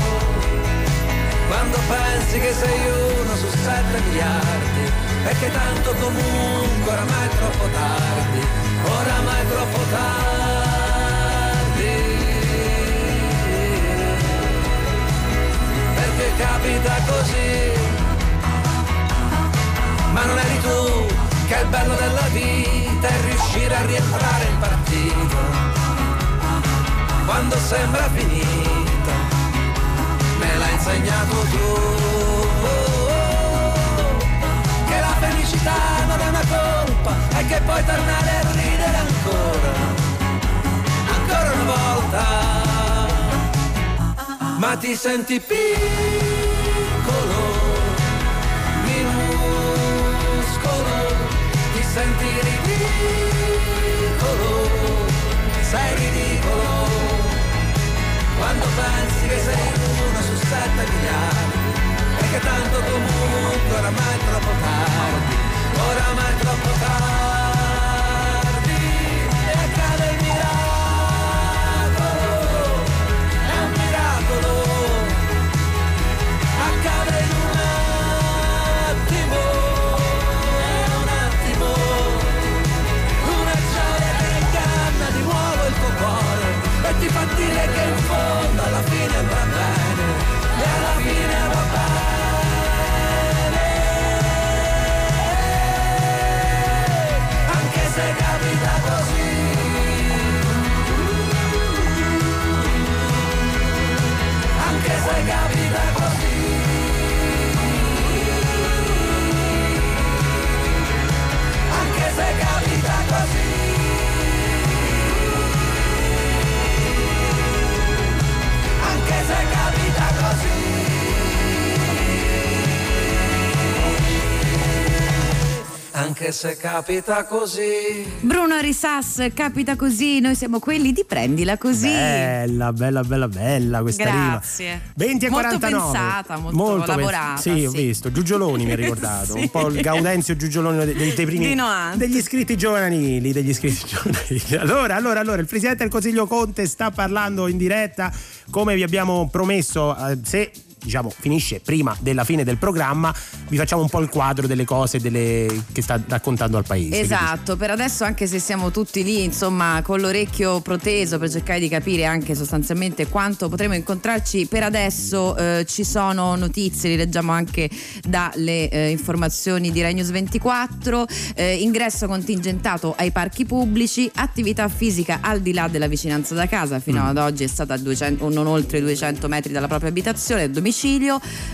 quando pensi che sei uno su sette miliardi, e che tanto comunque oramai è troppo tardi, oramai è troppo tardi, perché capita così ma non eri tu che il bello della vita è riuscire a rientrare in partito. Quando sembra finita me l'hai insegnato tu. Che la felicità non è una colpa e che puoi tornare a ridere ancora ancora una volta. Ma ti senti piccolo minuscolo, senti ridicolo, sei ridicolo, quando pensi che sei uno su sette miliardi, e che tanto comunque oramai è troppo tardi, oramai è troppo tardi, ti fa dire che in fondo alla fine va bene, e alla fine va bene, anche se capita così. Anche se capita così se capita così. Bruno Risas, capita così, noi siamo quelli di prendila così. Bella, bella, bella, bella questa Grazie. rima. 20 e Molto 49. pensata, molto pens- lavorata, sì, sì. ho visto. Giugioloni mi ha ricordato. Sì. Un po' il Gaudenzio Giugioloni dei, dei- primi. Degli iscritti giovanili. Degli iscritti giovanili. Allora, allora, allora, il presidente del Consiglio Conte sta parlando in diretta. Come vi abbiamo promesso, eh, se diciamo finisce prima della fine del programma, vi facciamo un po' il quadro delle cose delle- che sta raccontando al paese. Esatto, per adesso anche se siamo tutti lì, insomma, con l'orecchio proteso per cercare di capire anche sostanzialmente quanto potremo incontrarci, per adesso eh, ci sono notizie, li leggiamo anche dalle eh, informazioni di Rai News 24, eh, ingresso contingentato ai parchi pubblici, attività fisica al di là della vicinanza da casa, fino Mm. ad oggi è stata a 200 o non oltre 200 metri dalla propria abitazione, domicilio,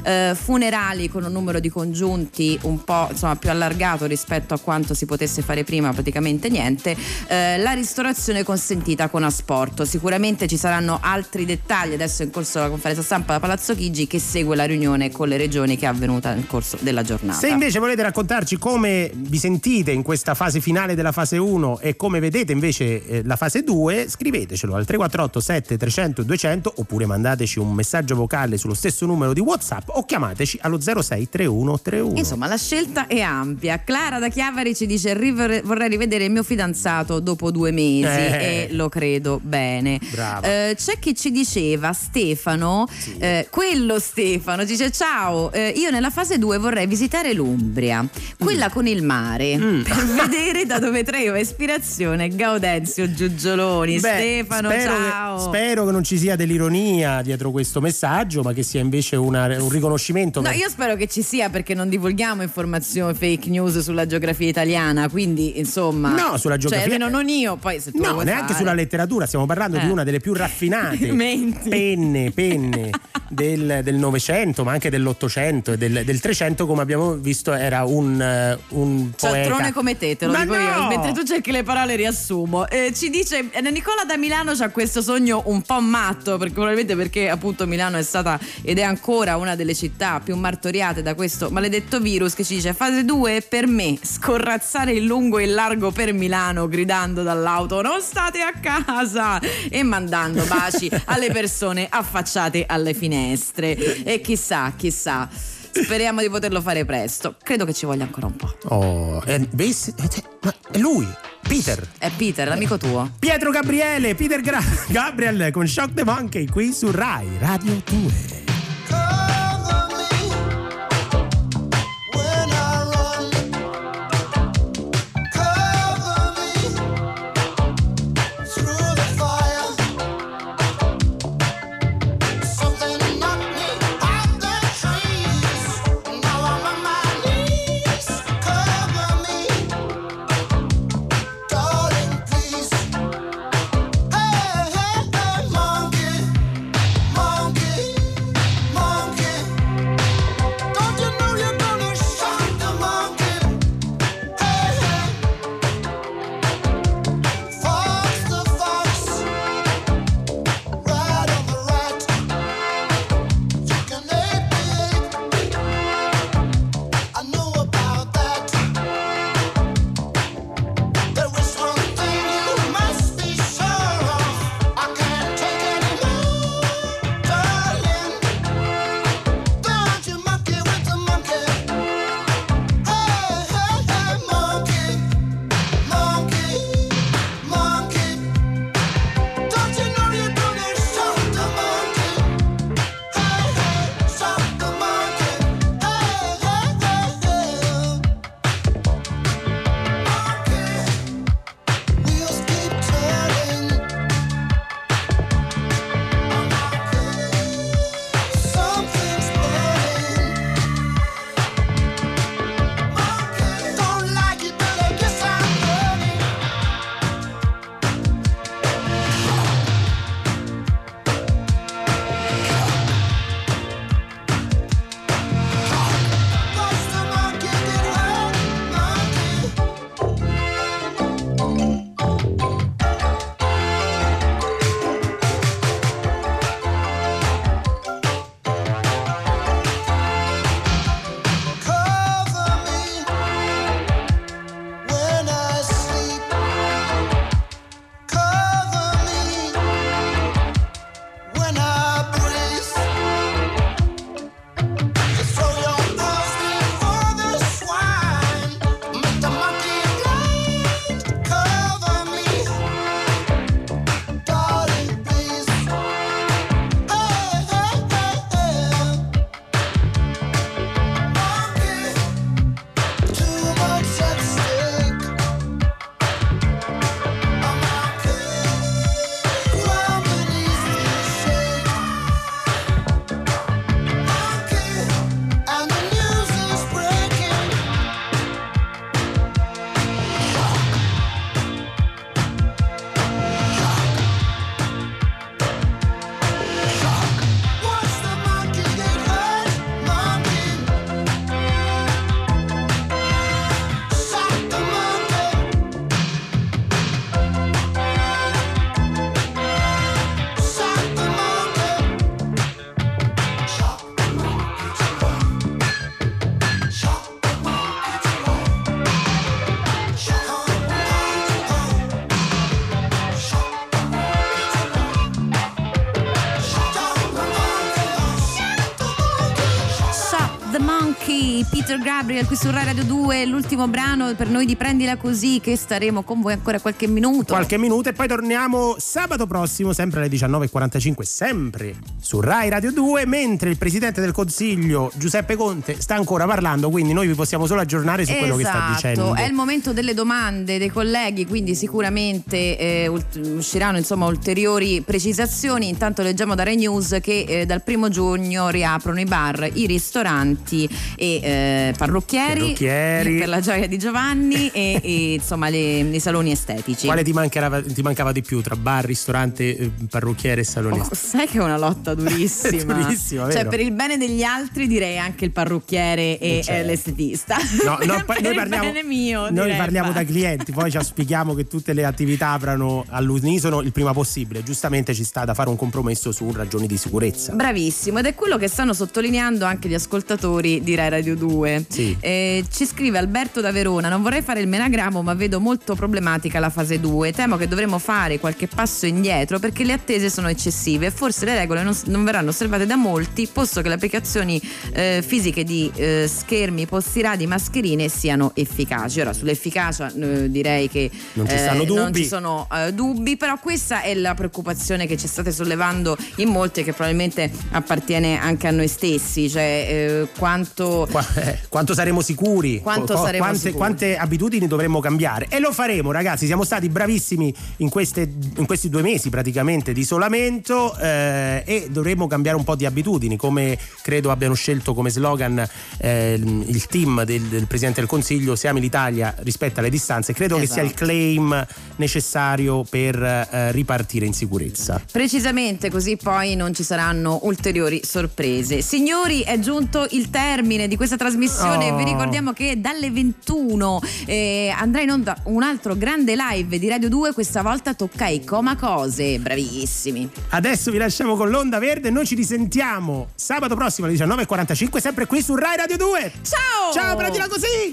eh, funerali con un numero di congiunti congiunti un po' insomma, più allargato rispetto a quanto si potesse fare prima, praticamente niente, eh, la ristorazione consentita con asporto. Sicuramente ci saranno altri dettagli adesso in corso della conferenza stampa da Palazzo Chigi che segue la riunione con le regioni che è avvenuta nel corso della giornata. Se invece volete raccontarci come vi sentite in questa fase finale della fase 1 e come vedete invece eh, la fase 2, scrivetecelo al 348 7 300 200 oppure mandateci un messaggio vocale sullo stesso numero di WhatsApp o chiamateci allo 06 3131. Insomma, la scelta è ampia. Clara da Chiavari ci dice "River- vorrei rivedere il mio fidanzato dopo due mesi Eh. e lo credo bene. Eh, c'è chi ci diceva, Stefano, eh, quello Stefano, dice ciao, eh, io nella fase 2 vorrei visitare l'Umbria, quella con il mare, Mm. per vedere da dove traeva ispirazione Gaudenzio Giugioloni. Beh, Stefano, spero ciao. Che, spero che non ci sia dell'ironia dietro questo messaggio, ma che sia invece una- un riconoscimento. No, per- io spero che ci sia perché non divulghiamo informazioni fake news sulla geografia italiana, quindi insomma... No, sulla geografia- Cioè, almeno non io, poi se tu No, vuoi neanche fare. sulla letteratura, stiamo parlando di Eh. una delle più raffinate Menti. penne, penne del Novecento, ma anche dell'Ottocento e del, del Trecento, come abbiamo visto, era un, eh, un Cialtrone poeta. come te, te lo Ma dico io. no! Mentre tu cerchi le parole riassumo. Eh, ci dice eh, Nicola da Milano c'ha questo sogno un po' matto, perché, probabilmente perché appunto Milano è stata ed è ancora una delle città più martoriate da questo maledetto virus che ci dice fase 2 per me scorrazzare in lungo e in largo per Milano gridando dall'auto non state a casa e mandando baci alle persone affacciate alle finestre. E chissà, chissà. Speriamo di poterlo fare presto. Credo che ci voglia ancora un po'. Oh, eh, vedi? Eh, ma è lui, Peter. È Peter, l'amico tuo. Pietro Gabriele, Peter Gra- Gabriel con Shock the Monkey qui su Rai Radio 2. Peter Gabriel qui su Rai Radio 2, l'ultimo brano per noi di Prendila Così che staremo con voi ancora qualche minuto. Qualche minuto e poi torniamo sabato prossimo, sempre alle 19.45, sempre su Rai Radio 2, mentre il Presidente del Consiglio Giuseppe Conte sta ancora parlando, quindi noi vi possiamo solo aggiornare su quello che sta Esatto, dicendo. è il momento delle domande dei colleghi, quindi sicuramente eh, usciranno insomma ulteriori precisazioni. Intanto leggiamo da Rai News che eh, dal primo giugno riaprono i bar, i ristoranti e eh, parrucchieri, Parrucchieri. per la gioia di Giovanni e, e, insomma le- i saloni estetici. Quale ti mancava, ti mancava di più tra bar, ristorante, eh, parrucchiere e saloni? Oh, sai che è una lotta durissima. Durissima, Cioè, per il bene degli altri direi anche il parrucchiere e Eh, eh, l'estetista. No, no, per noi il parliamo, bene mio. noi parliamo da clienti, poi ci auspichiamo che tutte le attività aprano all'unisono il prima possibile. Giustamente ci sta da fare un compromesso su ragioni di sicurezza. Bravissimo, ed è quello che stanno sottolineando anche gli ascoltatori di Rai Radio 2. Sì. Eh, ci scrive Alberto da Verona: Non vorrei fare il menagramo, ma vedo molto problematica la fase 2. Temo che dovremo fare qualche passo indietro perché le attese sono eccessive e forse le regole non, non verranno osservate da molti, posto che le applicazioni eh, fisiche di eh, schermi, postiradi, mascherine siano efficaci. Ora, sull'efficacia eh, direi che Non ci stanno non dubbi. ci sono eh, dubbi, però questa è la preoccupazione che ci state sollevando in molti e che probabilmente appartiene anche a noi stessi, cioè eh, quanto Qua- eh, quanto saremo sicuri? Quanto Co- saremo quante, sicuri? quante abitudini dovremmo cambiare? E lo faremo, ragazzi. Siamo stati bravissimi in, queste- in questi due mesi praticamente di isolamento eh, e dovremmo cambiare un po' di abitudini, come credo abbiano scelto come slogan eh, il team del, del Presidente del Consiglio. Siamo l'Italia rispetto alle distanze. Credo che sia il Esatto. claim necessario per eh, ripartire in sicurezza. Precisamente così poi non ci saranno ulteriori sorprese. Signori, è giunto il termine di questa trasmissione. Oh. Vi ricordiamo che dalle 21 eh, andrà in onda un altro grande live di Radio 2. Questa volta tocca ai Coma Cose. Bravissimi. Adesso vi lasciamo con l'onda verde. Noi ci risentiamo sabato prossimo alle 19.45, sempre qui su Rai Radio 2. Ciao! Ciao, prendila così!